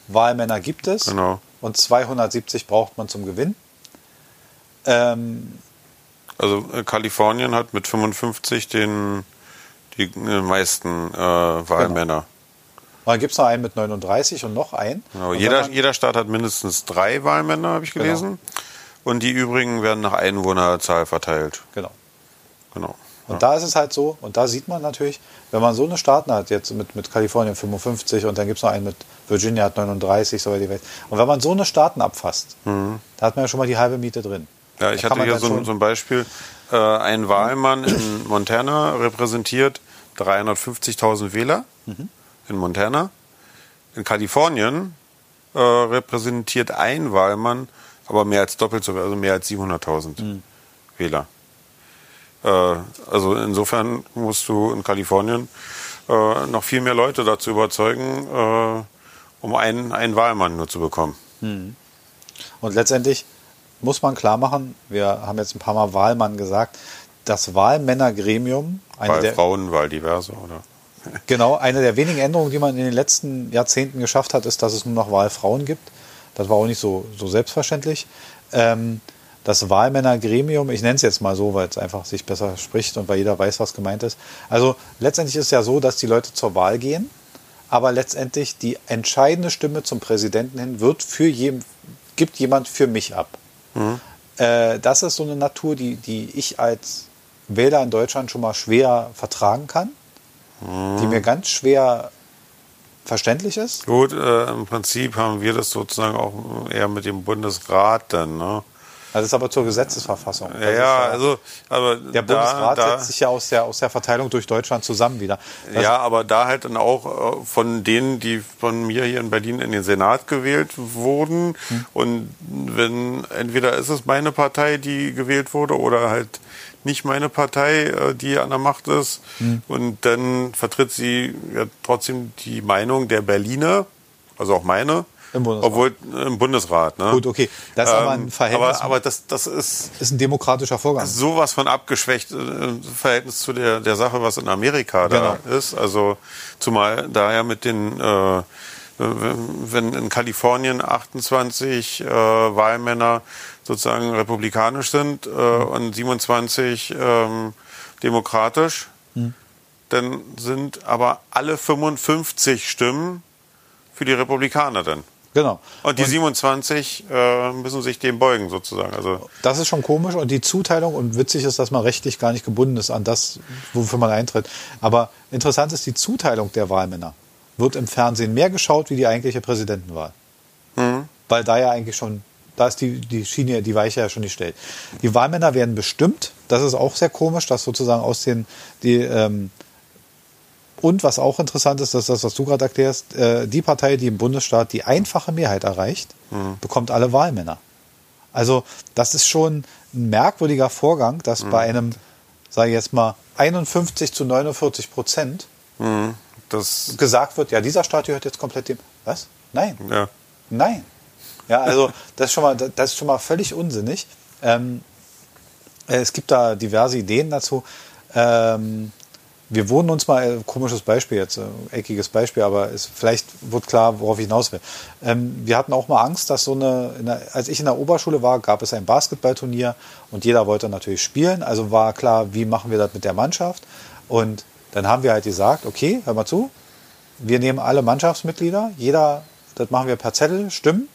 Wahlmänner gibt es Genau. und 270 braucht man zum Gewinn. Ähm, Also äh, Kalifornien hat mit 55 den die äh, meisten äh, Wahlmänner. und dann gibt es noch einen mit 39 und noch einen. Genau. Und Jeder, man- jeder Staat hat mindestens drei Wahlmänner, habe ich gelesen. Und die übrigen werden nach Einwohnerzahl verteilt. genau. Genau. Und da ist es halt so, und da sieht man natürlich, wenn man so eine Staaten hat, jetzt mit, mit Kalifornien 55 und dann gibt es noch einen mit Virginia hat 39, soweit ich weiß. Und wenn man so eine Staaten abfasst, da hat man ja schon mal die halbe Miete drin. Ja, ich hatte hier dann so, so ein Beispiel. Äh, ein Wahlmann in Montana repräsentiert 350.000 Wähler Mhm. in Montana. In Kalifornien äh, repräsentiert ein Wahlmann aber mehr als doppelt so, also mehr als 700.000 Mhm. Wähler. Äh, also insofern musst du in Kalifornien äh, noch viel mehr Leute dazu überzeugen, äh, um einen, einen Wahlmann nur zu bekommen. Und letztendlich muss man klar machen, wir haben jetzt ein paar Mal Wahlmann gesagt, das Wahlmännergremium, eine oder genau, eine der wenigen Änderungen, die man in den letzten Jahrzehnten geschafft hat, ist, dass es nur noch Wahlfrauen gibt. Das war auch nicht so, so selbstverständlich. Ähm, das Wahlmännergremium, ich nenne es jetzt mal so, weil es einfach sich besser spricht und weil jeder weiß, was gemeint ist. Also letztendlich ist es ja so, dass die Leute zur Wahl gehen, aber letztendlich die entscheidende Stimme zum Präsidenten hin wird für jeden, gibt jemand für mich ab. Äh, das ist so eine Natur, die, die ich als Wähler in Deutschland schon mal schwer vertragen kann. die mir ganz schwer verständlich ist. Gut, äh, im Prinzip haben wir das sozusagen auch eher mit dem Bundesrat dann, ne? Also das ist aber zur Gesetzesverfassung. Ja, Das ja, also, aber der da- Bundesrat da, setzt sich ja aus der, aus der Verteilung durch Deutschland zusammen wieder. Das, Ja, aber da halt dann auch äh, von denen, die von mir hier in Berlin in den Senat gewählt wurden. Hm. Und wenn entweder ist es meine Partei, die gewählt wurde, oder halt nicht meine Partei, äh, die an der Macht ist. Hm. Und dann vertritt sie ja trotzdem die Meinung der Berliner, also auch meine. Im Bundesrat. Obwohl im Bundesrat, ne? Gut, okay. Das ist aber ein Ähm, Verhältnis. Aber, aber das, das ist ist ein demokratischer Vorgang. sowas von abgeschwächt äh, im Verhältnis zu der, der Sache, was in Amerika da Genau. ist. Also zumal da ja mit den, äh, wenn in Kalifornien 28 äh, Wahlmänner sozusagen republikanisch sind äh, und 27 ähm, demokratisch, dann sind aber alle 55 Stimmen für die Republikaner dann. Genau. Und die 27 äh, müssen sich dem beugen sozusagen. Also Das ist schon komisch und die Zuteilung und witzig ist, dass man rechtlich gar nicht gebunden ist an das, wofür man eintritt. Aber interessant ist die Zuteilung der Wahlmänner. Wird im Fernsehen mehr geschaut wie die eigentliche Präsidentenwahl. Weil da ja eigentlich schon, da ist die, die Schiene, die Weiche ja schon gestellt. Die Wahlmänner werden bestimmt. Das ist auch sehr komisch, dass sozusagen aus den, die, ähm, und was auch interessant ist, das ist das, was du gerade erklärst, äh, die Partei, die im Bundesstaat die einfache Mehrheit erreicht, bekommt alle Wahlmänner. Also das ist schon ein merkwürdiger Vorgang, dass bei einem, sage ich jetzt mal, 51 zu 49 Prozent das, gesagt wird, ja, dieser Staat gehört jetzt komplett dem. Was? Nein. ja. Nein. Ja, also das ist schon mal, das ist schon mal völlig unsinnig. Ähm, äh, es gibt da diverse Ideen dazu. Ähm, wir wurden uns mal, äh, komisches Beispiel jetzt, äh, eckiges Beispiel, aber es, vielleicht wird klar, worauf ich hinaus will. Ähm, wir hatten auch mal Angst, dass so eine, in der, als ich in der Oberschule war, gab es ein Basketballturnier und jeder wollte natürlich spielen. Also war klar, wie machen wir das mit der Mannschaft? Und dann haben wir halt gesagt, okay, hör mal zu, wir nehmen alle Mannschaftsmitglieder, jeder, das machen wir per Zettel, stimmen.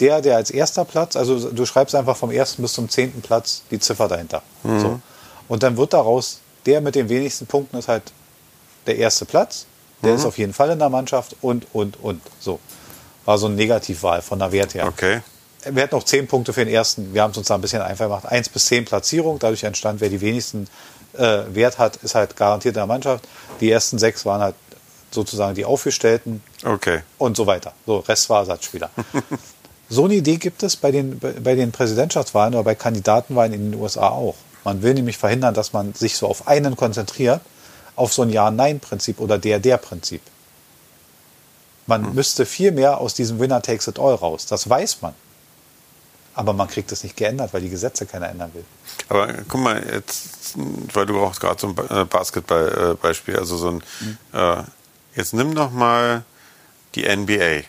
Der, der als erster Platz, also du schreibst einfach vom ersten bis zum zehnten Platz die Ziffer dahinter. So. Und dann wird daraus, der mit den wenigsten Punkten ist halt der erste Platz. Der ist auf jeden Fall in der Mannschaft und, und, und. So. War so eine Negativwahl von der Wert her. Okay. Wir hätten noch zehn Punkte für den ersten. Wir haben es uns da ein bisschen einfach gemacht. Eins bis zehn Platzierung. Dadurch entstand, wer die wenigsten äh, Wert hat, ist halt garantiert in der Mannschaft. Die ersten sechs waren halt sozusagen die Aufgestellten Okay. und so weiter. So, Rest war Ersatzspieler. so eine Idee gibt es bei den, bei den Präsidentschaftswahlen oder bei Kandidatenwahlen in den USA auch. Man will nämlich verhindern, dass man sich so auf einen konzentriert, auf so ein Ja-Nein-Prinzip oder Der-Der-Prinzip. Man müsste viel mehr aus diesem Winner takes it all raus. Das weiß man. Aber man kriegt es nicht geändert, weil die Gesetze keiner ändern will. Aber guck mal, jetzt, weil du auch gerade so ein äh, Basketball-Beispiel, also so ein, äh, jetzt nimm doch mal die NBA.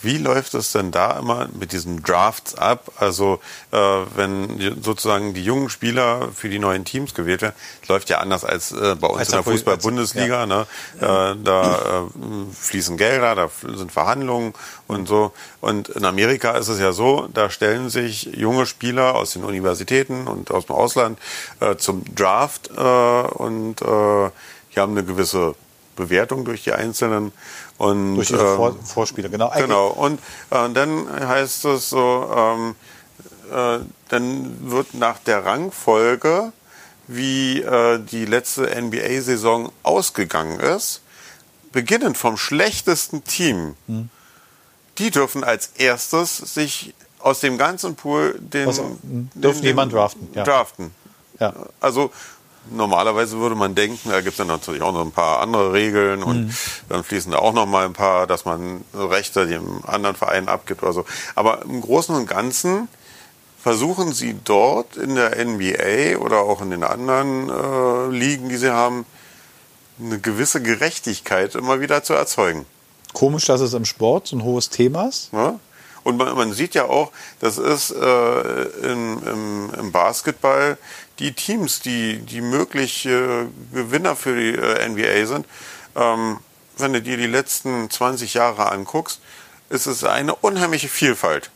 Wie läuft es denn da immer mit diesen Drafts ab? Also äh, wenn sozusagen die jungen Spieler für die neuen Teams gewählt werden, läuft ja anders als äh, bei uns Als in der der Pol- Fußball-Bundesliga. Ne? Äh, da äh, fließen Gelder, da sind Verhandlungen und so. Und in Amerika ist es ja so, da stellen sich junge Spieler aus den Universitäten und aus dem Ausland äh, zum Draft äh, und die haben eine gewisse Bewertung durch die Einzelnen. Und, Durch ihre ähm, Vor Vorspiele, genau. Genau. Und äh, dann heißt es so, ähm, äh, dann wird nach der Rangfolge, wie äh, die letzte NBA-Saison ausgegangen ist, beginnend vom schlechtesten Team, Hm. die dürfen als erstes sich aus dem ganzen Pool den, Also, dürfen den, jemanden draften, ja. draften. Ja. Also normalerweise würde man denken, da gibt es dann natürlich auch noch ein paar andere Regeln und Mhm. dann fließen da auch noch mal ein paar, dass man Rechte dem anderen Verein abgibt oder so. Aber im Großen und Ganzen versuchen sie dort in der NBA oder auch in den anderen äh, Ligen, die sie haben, eine gewisse Gerechtigkeit immer wieder zu erzeugen. Komisch, dass es im Sport so ein hohes Thema ist. Ne? Und man, man sieht ja auch, das ist äh, im, im, im Basketball die Teams, die, die möglich äh, Gewinner für die äh, NBA sind. Ähm, wenn du dir die letzten 20 Jahre anguckst, ist es eine unheimliche Vielfalt,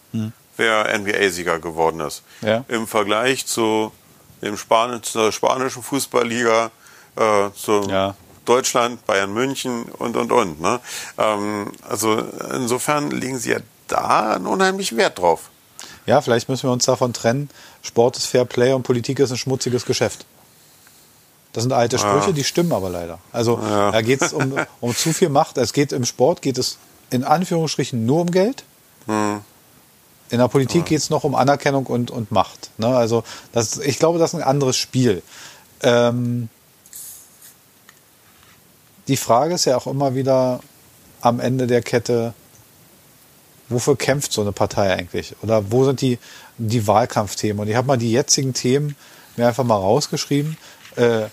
wer NBA-Sieger geworden ist. Ja. Im Vergleich zu dem Span zur spanischen Fußballliga, äh, zu Ja. Deutschland, Bayern München und, und, und. Ne? Ähm, also insofern legen sie ja da einen unheimlichen Wert drauf. Ja, vielleicht müssen wir uns davon trennen. Sport ist Fair Play und Politik ist ein schmutziges Geschäft. Das sind alte Sprüche, die stimmen aber leider. Also Ja. da geht es um, um zu viel Macht. Es geht im Sport geht es in Anführungsstrichen nur um Geld. In der Politik geht es noch um Anerkennung und, und Macht. Ne? Also das, ich glaube, das ist ein anderes Spiel. Ähm, die Frage ist ja auch immer wieder am Ende der Kette, wofür kämpft so eine Partei eigentlich? Oder wo sind die, die Wahlkampfthemen? Und ich habe mal die jetzigen Themen mir einfach mal rausgeschrieben. Äh,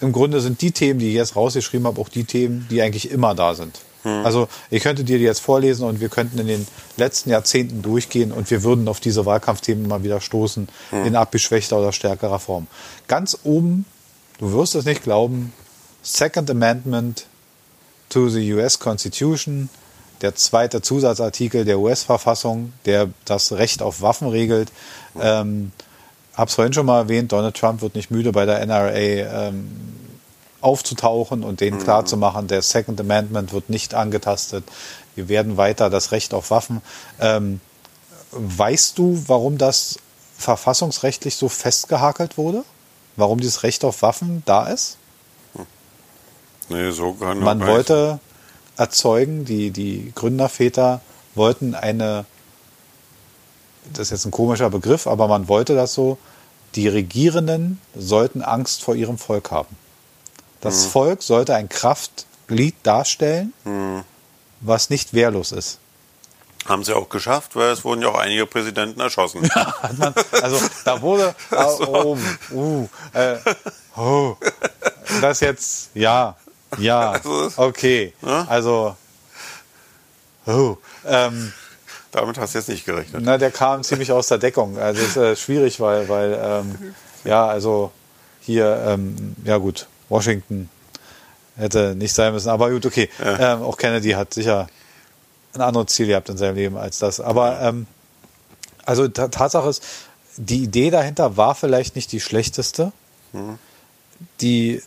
Im Grunde sind die Themen, die ich jetzt rausgeschrieben habe, auch die Themen, die eigentlich immer da sind. Also ich könnte dir die jetzt vorlesen und wir könnten in den letzten Jahrzehnten durchgehen und wir würden auf diese Wahlkampfthemen mal wieder stoßen in abgeschwächter oder stärkerer Form. Ganz oben, du wirst es nicht glauben, Second Amendment to the US Constitution, der zweite Zusatzartikel der US-Verfassung, der das Recht auf Waffen regelt. Ähm, hab's vorhin schon mal erwähnt, Donald Trump wird nicht müde bei der NRA ähm, aufzutauchen und denen klarzumachen, der Second Amendment wird nicht angetastet. Wir werden weiter das Recht auf Waffen. Ähm, weißt du, warum das verfassungsrechtlich so festgehakelt wurde? Warum dieses Recht auf Waffen da ist? Nee, so kann Man wollte erzeugen, die, die Gründerväter wollten eine, das ist jetzt ein komischer Begriff, aber man wollte das so, die Regierenden sollten Angst vor ihrem Volk haben. Das Volk sollte ein Kraftglied darstellen, was nicht wehrlos ist. Haben sie auch geschafft, weil es wurden ja auch einige Präsidenten erschossen. Man, also da wurde, oh, uh, äh, oh, das jetzt, ja, ja, Also, okay, ne? also, oh, ähm, Damit hast du jetzt nicht gerechnet. Na, der kam ziemlich aus der Deckung. Also ist äh, schwierig, weil, weil ähm, ja, also hier, ähm, ja gut, Washington hätte nicht sein müssen. Aber gut, okay. Ähm, auch Kennedy hat sicher ein anderes Ziel gehabt in seinem Leben als das. Aber ähm, also ta Tatsache ist, die Idee dahinter war vielleicht nicht die schlechteste. Die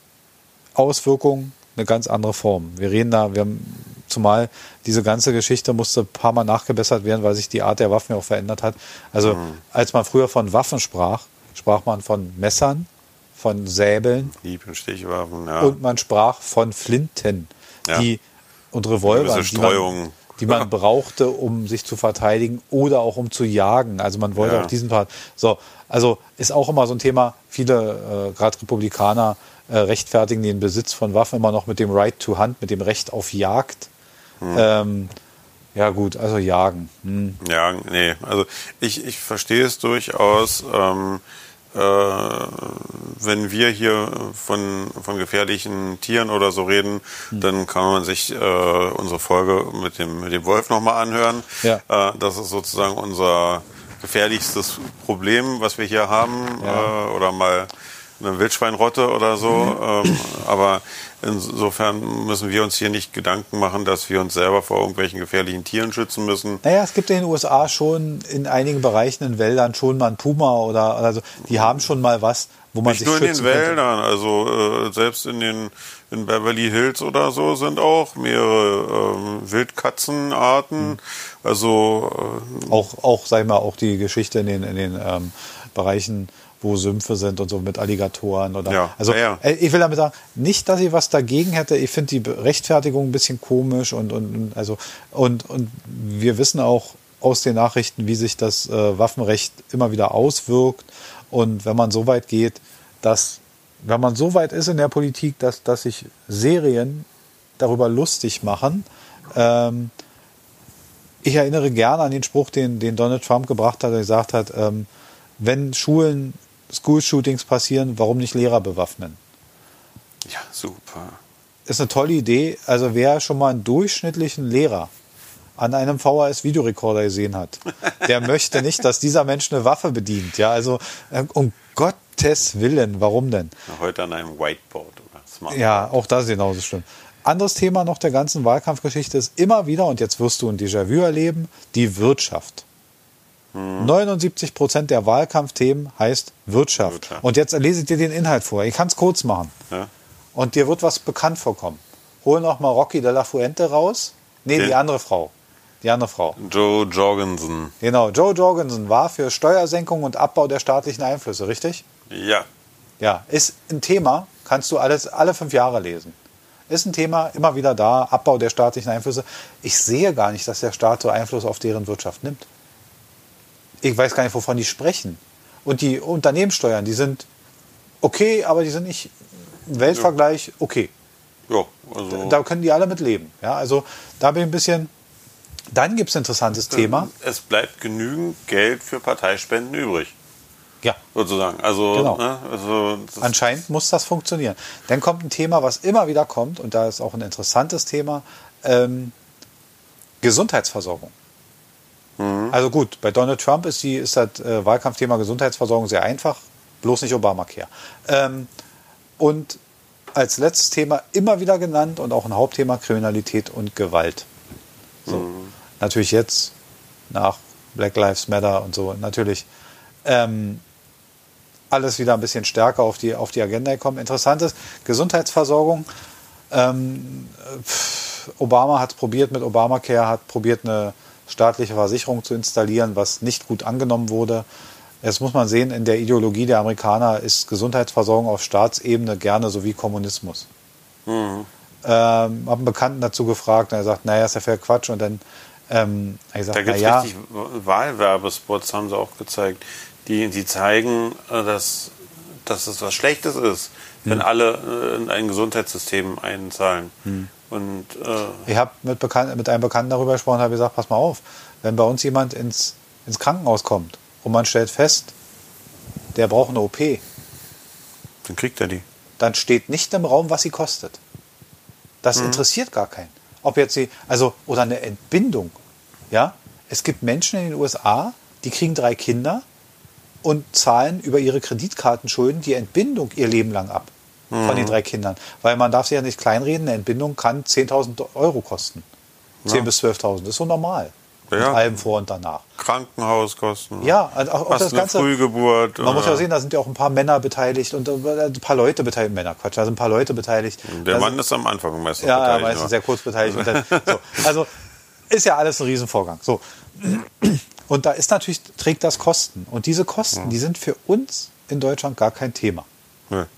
Auswirkung eine ganz andere Form. Wir reden da, wir haben zumal diese ganze Geschichte musste ein paar Mal nachgebessert werden, weil sich die Art der Waffen ja auch verändert hat. Also als man früher von Waffen sprach, sprach man von Messern, von Säbeln Hieb- und Stichwaffen, ja. und man sprach von Flinten, Ja. die und Revolvern, Gewisse die man. Die man brauchte, um sich zu verteidigen oder auch um zu jagen. Also man wollte Ja. auch diesen Part. So, also ist auch immer so ein Thema. Viele, äh, gerade Republikaner, äh, rechtfertigen den Besitz von Waffen immer noch mit dem Right to Hunt, mit dem Recht auf Jagd. Hm. Ähm, ja gut, also jagen. Hm. Ja, nee, also ich, ich verstehe es durchaus. Ähm, äh, wenn wir hier von, von gefährlichen Tieren oder so reden, Hm. dann kann man sich äh, unsere Folge mit dem, mit dem Wolf nochmal anhören. Ja. Äh, das ist sozusagen unser gefährlichstes Problem, was wir hier haben. Ja. Äh, oder mal eine Wildschweinrotte oder so. ähm, aber insofern müssen wir uns hier nicht Gedanken machen, dass wir uns selber vor irgendwelchen gefährlichen Tieren schützen müssen. Naja, es gibt in den USA schon in einigen Bereichen in Wäldern schon mal einen Puma oder also die haben schon mal was, wo man Nicht sich nur in den könnte. Wäldern, also äh, selbst in den in Beverly Hills oder so sind auch mehrere ähm, Wildkatzenarten. Hm. Also äh, Auch, auch, sag ich mal, auch die Geschichte in den, in den ähm, Bereichen, wo Sümpfe sind und so mit Alligatoren oder. Ja, also ja, äh, ich will damit sagen, nicht, dass ich was dagegen hätte. Ich finde die Rechtfertigung ein bisschen komisch und, und, und also und, und wir wissen auch aus den Nachrichten, wie sich das äh, Waffenrecht immer wieder auswirkt. Und wenn man so weit geht, dass wenn man so weit ist in der Politik, dass, dass sich Serien darüber lustig machen, ähm, ich erinnere gerne an den Spruch, den, den Donald Trump gebracht hat, der gesagt hat, ähm, wenn Schulen School-Shootings passieren, warum nicht Lehrer bewaffnen? ja, super. Ist eine tolle Idee. Also wer schon mal einen durchschnittlichen Lehrer an einem VHS-Videorekorder gesehen hat, der möchte nicht, dass dieser Mensch eine Waffe bedient. Ja, also äh, um Gottes Willen, warum denn? Heute an einem Whiteboard oder Smartboard. Ja, auch das ist genauso schlimm. Anderes Thema noch der ganzen Wahlkampfgeschichte ist immer wieder, und jetzt wirst du ein Déjà-vu erleben, die Wirtschaft. 79 Prozent der Wahlkampfthemen heißt Wirtschaft. Wirtschaft. Und jetzt lese ich dir den Inhalt vor. Ich kann es kurz machen. Ja. und dir wird was bekannt vorkommen. Hol noch mal Rocky de la Fuente raus. Nee, Den- die andere Frau. Die andere Frau. Joe Jorgensen. Genau, Joe Jorgensen war für Steuersenkung und Abbau der staatlichen Einflüsse, richtig? Ja. Ja, ist ein Thema, kannst du alles alle fünf Jahre lesen. Ist ein Thema, immer wieder da, Abbau der staatlichen Einflüsse. Ich sehe gar nicht, dass der Staat so Einfluss auf deren Wirtschaft nimmt. Ich weiß gar nicht, wovon die sprechen. Und die Unternehmenssteuern, die sind okay, aber die sind nicht im Weltvergleich okay. Ja, also Da können die alle mit leben. Ja, also da bin ich ein bisschen. Dann gibt es ein interessantes Thema. es bleibt genügend Geld für Parteispenden übrig, Ja, sozusagen. Also, Genau. ne, also Anscheinend muss das funktionieren. Dann kommt ein Thema, was immer wieder kommt, und da ist auch ein interessantes Thema, ähm, Gesundheitsversorgung. Also gut, bei Donald Trump ist, die, ist das äh, Wahlkampfthema Gesundheitsversorgung sehr einfach, bloß nicht Obamacare. Ähm, und als letztes Thema immer wieder genannt und auch ein Hauptthema Kriminalität und Gewalt. So. Natürlich jetzt nach Black Lives Matter und so, natürlich ähm, alles wieder ein bisschen stärker auf die, auf die Agenda gekommen. Interessant ist, Gesundheitsversorgung. Ähm, Obama hat probiert mit Obamacare, hat probiert eine staatliche Versicherung zu installieren, was nicht gut angenommen wurde. Jetzt muss man sehen, in der Ideologie der Amerikaner ist Gesundheitsversorgung auf Staatsebene gerne so wie Kommunismus. Ähm, habe einen Bekannten dazu gefragt und er sagt, naja, ist ja für Quatsch. Und dann ähm, habe ich da gesagt, gibt es naja, richtig Wahlwerbespots, haben sie auch gezeigt, die, die zeigen, äh, dass, dass es was Schlechtes ist, wenn alle äh, in ein Gesundheitssystem einzahlen. Und äh, Ich habe mit, Bekan- mit einem Bekannten darüber gesprochen und habe gesagt, pass mal auf, wenn bei uns jemand ins, ins Krankenhaus kommt und man stellt fest, der braucht eine OP, dann kriegt er die. dann steht nicht im Raum, was sie kostet. Das interessiert gar keinen. Ob jetzt sie, also, oder eine Entbindung. Ja? Es gibt Menschen in den USA, die kriegen drei Kinder und zahlen über ihre Kreditkartenschulden die Entbindung ihr Leben lang ab. Von den drei Kindern. Weil man darf sich ja nicht kleinreden, eine Entbindung kann 10.000 Euro kosten. 10.000 bis 12.000, das ist so normal. Ja. Mit allem vor und danach. Krankenhauskosten. Ja, und auch, auch das Ganze. Frühgeburt. Man muss ja oder- sehen, da sind ja auch ein paar Männer beteiligt und äh, ein paar Leute beteiligt. Männer, Quatsch, da sind ein paar Leute beteiligt. Der Da Mann sind- ist am Anfang meistens ja, ja, beteiligt, meistens ne? sehr kurz beteiligt. Dann, so. Also ist ja alles ein Riesenvorgang. So. Und da ist natürlich, trägt das Kosten. Und diese Kosten, die sind für uns in Deutschland gar kein Thema.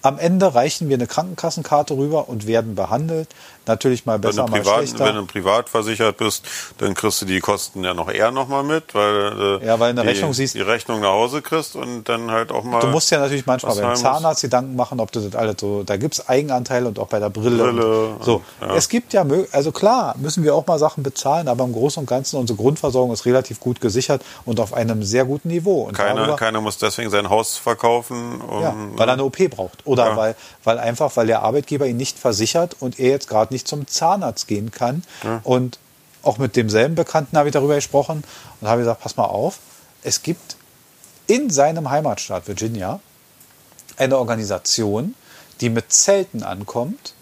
Am Ende reichen wir eine Krankenkassenkarte rüber und werden behandelt. Natürlich mal Wenn besser, du, mal privat, schlechter. wenn du privat versichert bist, dann kriegst du die Kosten ja noch eher nochmal mit, weil, äh, Ja, weil eine die, Rechnung siehst- die Rechnung nach Hause kriegst und dann halt auch mal. Du musst ja natürlich manchmal beim Zahnarzt Gedanken machen, ob du das alles so, da gibt es Eigenanteile und auch bei der Brille. Brille und, so. und, ja. Es gibt ja, also klar, müssen wir auch mal Sachen bezahlen, aber im Großen und Ganzen unsere Grundversorgung ist relativ gut gesichert und auf einem sehr guten Niveau. Und Keiner, darüber- keiner muss deswegen sein Haus verkaufen. Um, ja, weil er eine OP braucht. Oder Ja. weil, weil einfach, weil der Arbeitgeber ihn nicht versichert und er jetzt gerade nicht zum Zahnarzt gehen kann. Und auch mit demselben Bekannten habe ich darüber gesprochen und habe gesagt, pass mal auf, es gibt in seinem Heimatstaat Virginia eine Organisation, die mit Zelten ankommt,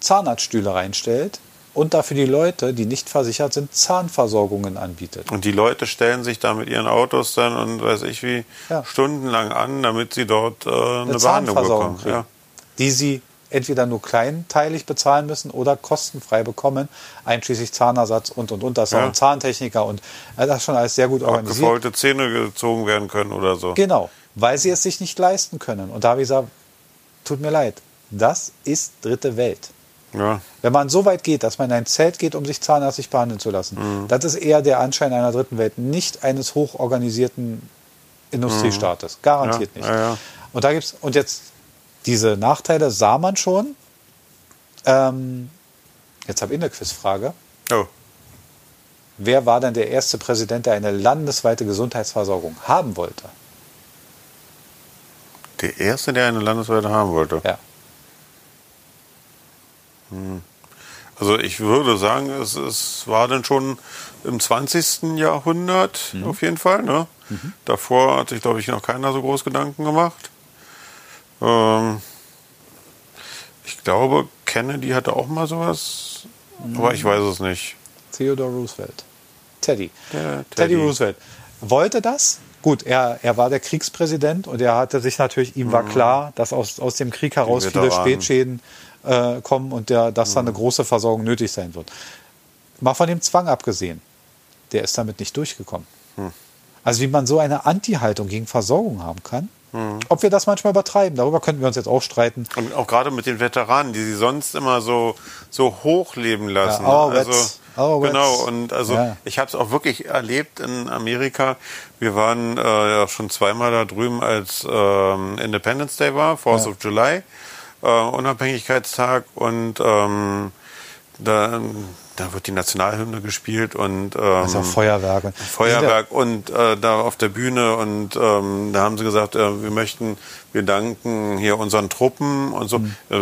Zahnarztstühle reinstellt und dafür die Leute, die nicht versichert sind, Zahnversorgungen anbietet. Und die Leute stellen sich da mit ihren Autos dann und weiß ich wie Ja. stundenlang an, damit sie dort äh, eine, eine Behandlung Zahnversorgung bekommen. Ja. die sie entweder nur kleinteilig bezahlen müssen oder kostenfrei bekommen, einschließlich Zahnersatz und und und. Das Ja. ein Zahntechniker und das ist schon alles sehr gut organisiert. Gefaulte Zähne gezogen werden können oder so. Genau, weil sie es sich nicht leisten können. Und da habe ich gesagt, tut mir leid, das ist dritte Welt. Ja. Wenn man so weit geht, dass man in ein Zelt geht, um sich zahnärztlich behandeln zu lassen, Mhm. das ist eher der Anschein einer dritten Welt, nicht eines hochorganisierten Industriestaates. Garantiert Ja, nicht. Und da gibt's, und jetzt diese Nachteile sah man schon. Ähm, jetzt habe ich eine Quizfrage. Oh. Wer war denn der erste Präsident, der eine landesweite Gesundheitsversorgung haben wollte? Der erste, der eine Landesweite haben wollte. Ja. Also ich würde sagen, es, es war dann schon im 20. Jahrhundert Mhm. auf jeden Fall. Ne? Davor hat sich, glaube ich, noch keiner so groß Gedanken gemacht. Ähm, ich glaube, Kennedy hatte auch mal sowas, aber ich weiß es nicht. Theodore Roosevelt. Teddy. Teddy Teddy. Roosevelt wollte das. Gut, er, er war der Kriegspräsident und er hatte sich natürlich, ihm war klar, dass aus, aus dem Krieg heraus viele. Spätschäden äh, kommen und der, dass da eine große Versorgung nötig sein wird. Mal von dem Zwang abgesehen, der ist damit nicht durchgekommen. Also wie man so eine Anti-Haltung gegen Versorgung haben kann, ob wir das manchmal übertreiben, darüber könnten wir uns jetzt auch streiten. Und auch gerade mit den Veteranen, die sie sonst immer so, so hochleben lassen. Ja, our also, vets, our vets. genau, und also Ja. ich habe es auch wirklich erlebt in Amerika. Wir waren äh, ja schon zweimal da drüben, als ähm, Independence Day war, 4th Ja. of July, äh, Unabhängigkeitstag und ähm, da, da wird die Nationalhymne gespielt und ähm, Also Feuerwerk. und- Feuerwerk und äh, da auf der Bühne und ähm, da haben sie gesagt, äh, wir möchten, wir danken hier unseren Truppen und so. Mhm. Äh,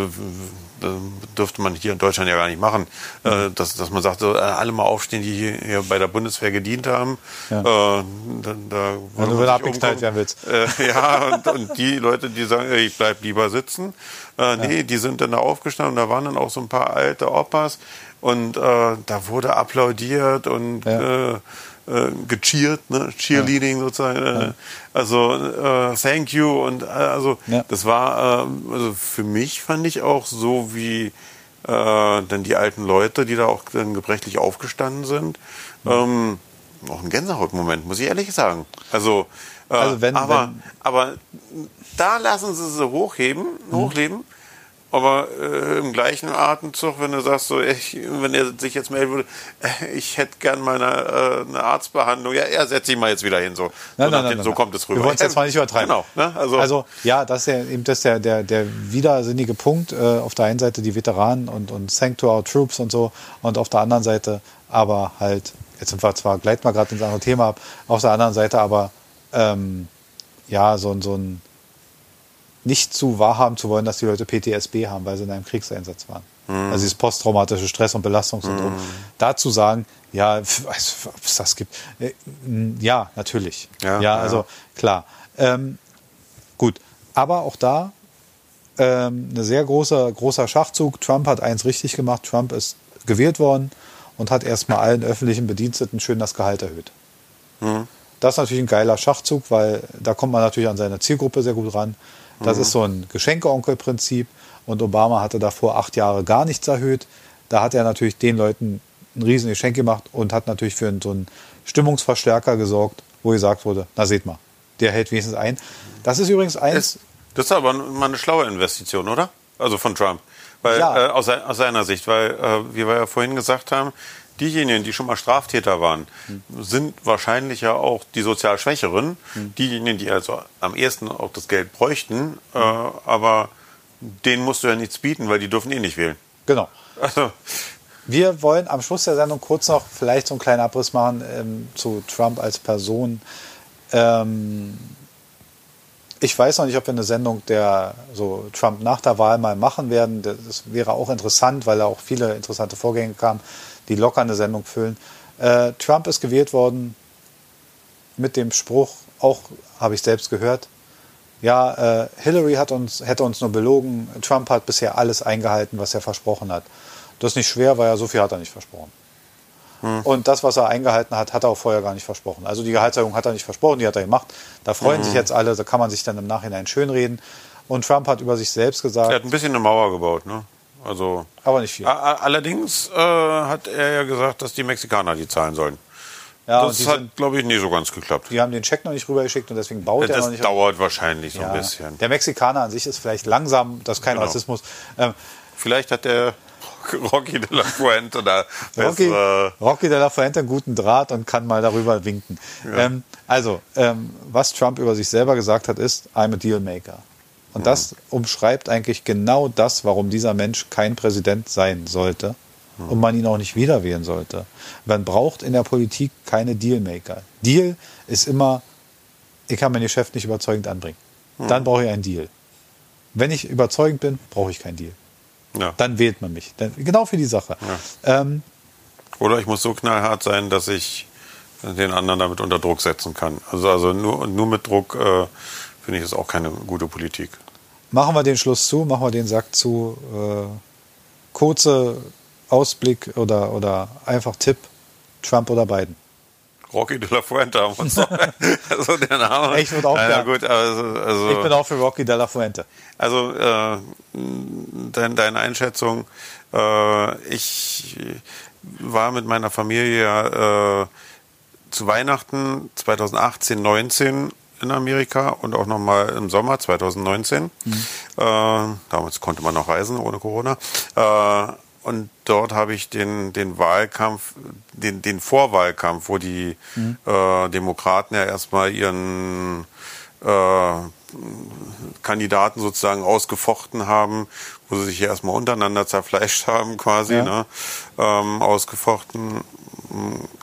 das dürfte man hier in Deutschland ja gar nicht machen, Mhm. äh, dass, dass man sagt, äh, alle mal aufstehen, die hier, hier bei der Bundeswehr gedient haben. Ja. Äh, da, da Wenn wollen du abgeknallt werden willst. Äh, ja, und, und die Leute, die sagen, ich bleib lieber sitzen, äh, nee, die sind dann da aufgestanden. Da waren dann auch so ein paar alte Opas und äh, da wurde applaudiert und Ja. äh, äh, gecheert, ne? Cheerleading sozusagen. Äh, Also äh, thank you und äh, also Ja. das war äh, also für mich fand ich auch so wie äh, dann die alten Leute, die da auch dann gebrechlich aufgestanden sind. Ähm, auch ein Gänsehautmoment, muss ich ehrlich sagen. Also, äh, Also wenn- aber, wenn- aber da lassen sie sie hochheben, hochleben. Aber äh, im gleichen Atemzug, wenn du sagst, so, ich, wenn er sich jetzt melden würde, äh, ich hätte gern mal eine, äh, eine Arztbehandlung, ja, er setzt sich mal jetzt wieder hin. So, Nein, so, nein, nach nein, dem- so kommt es rüber. Wir wollen es jetzt mal nicht übertreiben. Genau. Ne? Also, Also, ja, das ist ja eben das der, der, der widersinnige Punkt. Äh, auf der einen Seite die Veteranen und, und Thank to our Troops und so. Und auf der anderen Seite aber halt, jetzt sind wir zwar, gleiten wir gerade ins andere Thema ab, auf der anderen Seite aber, ähm, ja, so, ein- so ein, nicht zu wahrhaben zu wollen, dass die Leute PTSB haben, weil sie in einem Kriegseinsatz waren. Mhm. Also dieses posttraumatische Stress- und Belastungssyndrom. Dazu sagen, ja, weiß, ob es das gibt. Äh, Ja, natürlich. Ja, ja ja. also klar. Ähm, gut, aber auch da ähm, ein sehr großer, großer Schachzug. Trump hat eins richtig gemacht. Trump ist gewählt worden und hat erstmal allen öffentlichen Bediensteten schön das Gehalt erhöht. Das ist natürlich ein geiler Schachzug, weil da kommt man natürlich an seine Zielgruppe sehr gut ran. Das ist so ein Geschenkeonkel-Prinzip und Obama hatte davor acht Jahre gar nichts erhöht. Da hat er natürlich den Leuten ein riesen Geschenk gemacht und hat natürlich für so einen Stimmungsverstärker gesorgt, wo gesagt wurde, na seht mal, der hält wenigstens ein. Das ist übrigens eins, das ist aber mal eine schlaue Investition, oder? Also von Trump. Weil, Ja. äh, aus, aus seiner Sicht, weil, äh, wie wir ja vorhin gesagt haben, diejenigen, die schon mal Straftäter waren, sind wahrscheinlich ja auch die sozial Schwächeren. Diejenigen, die also am ehesten auch das Geld bräuchten, äh, aber denen musst du ja nichts bieten, weil die dürfen eh nicht wählen. genau. Also, Wir wollen am Schluss der Sendung kurz noch vielleicht so einen kleinen Abriss machen ähm, zu Trump als Person. Ähm, ich weiß noch nicht, ob wir eine Sendung der so Trump nach der Wahl mal machen werden. Das wäre auch interessant, weil da auch viele interessante Vorgänge kamen, die locker eine Sendung füllen. Äh, Trump ist gewählt worden mit dem Spruch, auch habe ich selbst gehört, ja, äh, Hillary hat uns, hätte uns nur belogen, Trump hat bisher alles eingehalten, was er versprochen hat. Das ist nicht schwer, weil er so viel hat er nicht versprochen. Und das, was er eingehalten hat, hat er auch vorher gar nicht versprochen. Also die Gehaltserhöhung hat er nicht versprochen, die hat er gemacht. Da freuen sich jetzt alle, da kann man sich dann im Nachhinein schönreden. Und Trump hat über sich selbst gesagt, er hat ein bisschen eine Mauer gebaut, ne? Also, aber nicht viel. allerdings äh, hat er ja gesagt, dass die Mexikaner die zahlen sollen. Ja, das hat, glaube ich, nie so ganz geklappt. die haben den Check noch nicht rübergeschickt und deswegen baut er noch Das nicht. dauert wahrscheinlich so Ja. ein bisschen. Der Mexikaner an sich ist vielleicht langsam, das ist kein Genau. Rassismus. Ähm, Vielleicht hat der Rocky de la Fuente da Rocky, bessere... Rocky de la Fuente einen guten Draht und kann mal darüber winken. Ähm, also, ähm, was Trump über sich selber gesagt hat, ist, I'm a Dealmaker. Und das umschreibt eigentlich genau das, warum dieser Mensch kein Präsident sein sollte und man ihn auch nicht wieder wählen sollte. Man braucht in der Politik keine Dealmaker. Deal ist immer, ich kann mein Geschäft nicht überzeugend anbringen. Dann brauche ich einen Deal. Wenn ich überzeugend bin, brauche ich keinen Deal. Ja. Dann wählt man mich. Genau für die Sache. Ähm, Oder ich muss so knallhart sein, dass ich den anderen damit unter Druck setzen kann. Also, also nur, nur mit Druck äh, finde ich das auch keine gute Politik. Machen wir den Schluss zu, machen wir den Sack zu. Äh, kurze Ausblick oder, oder einfach Tipp, Trump oder Biden. Rocky de la Fuente haben wir uns noch. also der Name. Ich würde auch ja. gut, also, also, Ich bin auch für Rocky de la Fuente. Also äh, dein, deine Einschätzung, äh, ich war mit meiner Familie äh, zu Weihnachten 2018, 19 in Amerika und auch nochmal im Sommer 2019. Mhm. Äh, damals konnte man noch reisen ohne Corona. Äh, und dort habe ich den, den Wahlkampf, den, den Vorwahlkampf, wo die mhm. äh, Demokraten ja erstmal ihren äh, Kandidaten sozusagen ausgefochten haben, wo sie sich erstmal untereinander zerfleischt haben, quasi, ja. ne? ähm, ausgefochten.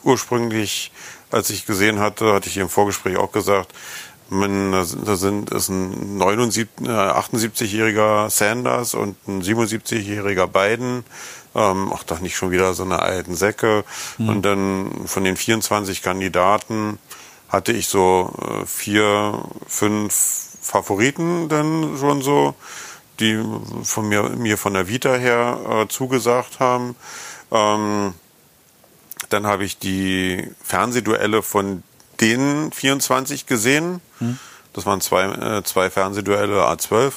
Ursprünglich, als ich gesehen hatte, hatte ich im Vorgespräch auch gesagt, man, da sind ist ein 79, 78-jähriger äh, Sanders und ein 77-jähriger Biden. Ähm, ach, doch nicht schon wieder so eine alten Säcke. Mhm. Und dann von den 24 Kandidaten hatte ich so äh, vier, fünf Favoriten dann schon so, die von mir, mir von der Vita her äh, zugesagt haben. Ähm, dann habe ich die Fernsehduelle von den 24 gesehen. Hm. Das waren zwei, äh, zwei Fernsehduelle A12.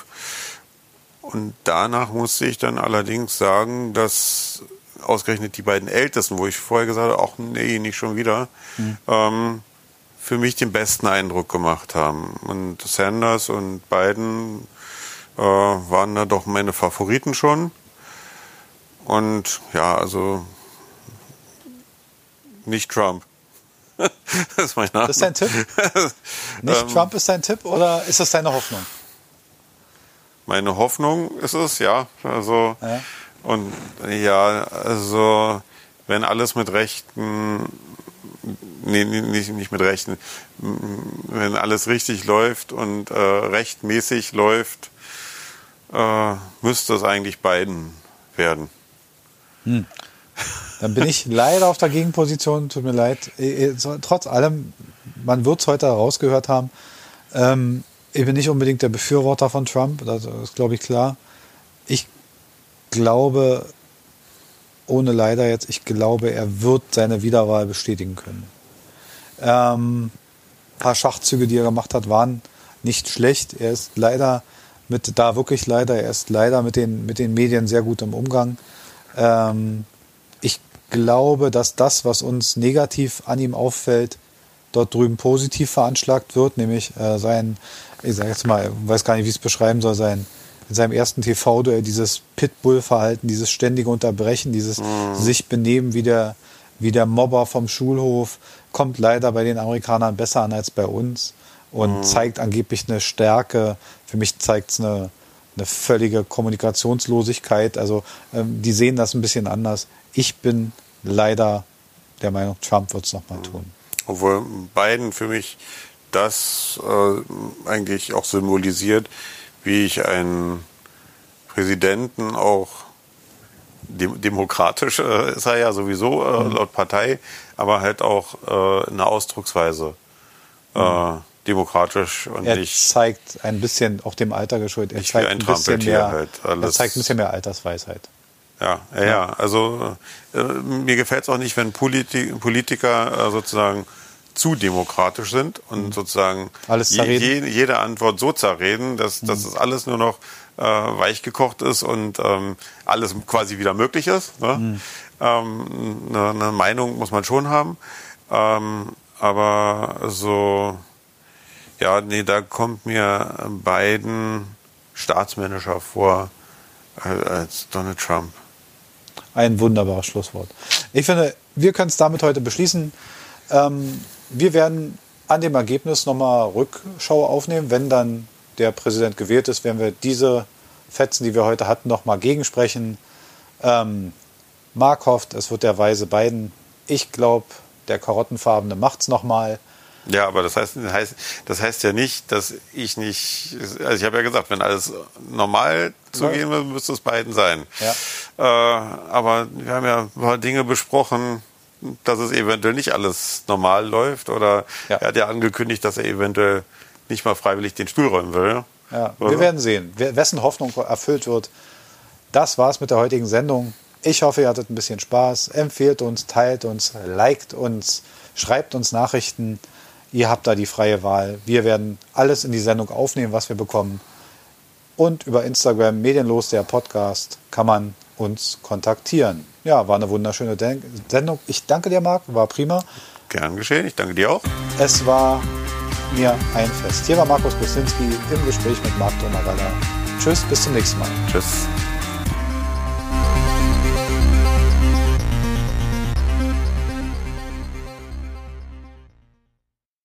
Und danach musste ich dann allerdings sagen, dass ausgerechnet die beiden Ältesten, wo ich vorher gesagt habe, auch nee, nicht schon wieder, hm. ähm, für mich den besten Eindruck gemacht haben. Und Sanders und Biden äh, waren da doch meine Favoriten schon. Und ja, also nicht Trump. das ist mein Name. Das ist dein Tipp? Nicht ähm, Trump ist dein Tipp oder ist das deine Hoffnung? Meine Hoffnung ist es, ja. Also ja. und ja, also wenn alles mit Rechten nee, nicht, nicht mit Rechten, wenn alles richtig läuft und äh, rechtmäßig läuft, äh, müsste es eigentlich beiden werden. Hm. Dann bin ich leider auf der Gegenposition, tut mir leid. Äh, äh, trotz allem, man wird es heute herausgehört haben, ähm, ich bin nicht unbedingt der Befürworter von Trump, das ist, glaube ich, klar. Ich glaube, ohne leider jetzt, ich glaube, er wird seine Wiederwahl bestätigen können. Ähm, paar Schachzüge, die er gemacht hat, waren nicht schlecht. Er ist leider mit, da wirklich leider, er ist leider mit den, mit den Medien sehr gut im Umgang. Ähm, glaube, dass das, was uns negativ an ihm auffällt, dort drüben positiv veranschlagt wird, nämlich äh, sein, ich sag jetzt mal, weiß gar nicht, wie ich es beschreiben soll, sein in seinem ersten TV-Duell dieses Pitbull-Verhalten, dieses ständige Unterbrechen, dieses mhm. sich benehmen wie der, wie der Mobber vom Schulhof, kommt leider bei den Amerikanern besser an als bei uns und mhm. zeigt angeblich eine Stärke. Für mich zeigt es eine, eine völlige Kommunikationslosigkeit. Also ähm, die sehen das ein bisschen anders. Ich bin leider der Meinung, Trump wird es nochmal tun. Obwohl Biden für mich das äh, eigentlich auch symbolisiert, wie ich einen Präsidenten auch demokratisch äh, ist er ja sowieso äh, mhm. laut Partei, aber halt auch äh, eine Ausdrucksweise äh, mhm. Demokratisch und er nicht. zeigt ein bisschen auch dem Alter geschuldet. Er zeigt ein, ein bisschen mehr. Halt er zeigt ein bisschen mehr Altersweisheit. Ja, ja, ja. Also äh, mir gefällt es auch nicht, wenn Politi Politiker äh, sozusagen zu demokratisch sind und mhm. sozusagen alles je, jede Antwort so zerreden, dass, dass mhm. das alles nur noch äh, weich gekocht ist und ähm, alles quasi wieder möglich ist. Ne? Mhm. Ähm, eine, eine, Meinung muss man schon haben. Ähm, aber so, ja, nee, da kommt mir Biden staatsmännischer vor als Donald Trump. Ein wunderbares Schlusswort. Ich finde, wir können es damit heute beschließen. Ähm, wir werden an dem Ergebnis nochmal Rückschau aufnehmen, wenn dann der Präsident gewählt ist, werden wir diese Fetzen, die wir heute hatten, nochmal gegensprechen. Ähm, Mark hofft, es wird der weise Biden. Ich glaube, der karottenfarbene macht es nochmal. Ja, aber das heißt, das heißt ja nicht, dass ich nicht, also ich habe ja gesagt, wenn alles normal zugehen würde, müsste es Biden sein. Ja. Äh, aber wir haben ja ein paar Dinge besprochen, dass es eventuell nicht alles normal läuft oder ja. er hat ja angekündigt, dass er eventuell nicht mal freiwillig den Stuhl räumen will. Ja, wir werden sehen, wessen Hoffnung erfüllt wird. Das war's mit der heutigen Sendung. Ich hoffe, ihr hattet ein bisschen Spaß. Empfehlt uns, teilt uns, liked uns, Schreibt uns Nachrichten. Ihr habt da die freie Wahl. Wir werden alles in die Sendung aufnehmen, was wir bekommen. Und über Instagram, medienlos der Podcast, kann man uns kontaktieren. Ja, war eine wunderschöne Den Sendung. Ich danke dir, Marc, war prima. Gern geschehen, ich danke dir auch. Es war mir ein Fest. Hier war Markus Bosinski im Gespräch mit Marc Domarella. Tschüss, bis zum nächsten Mal. Tschüss.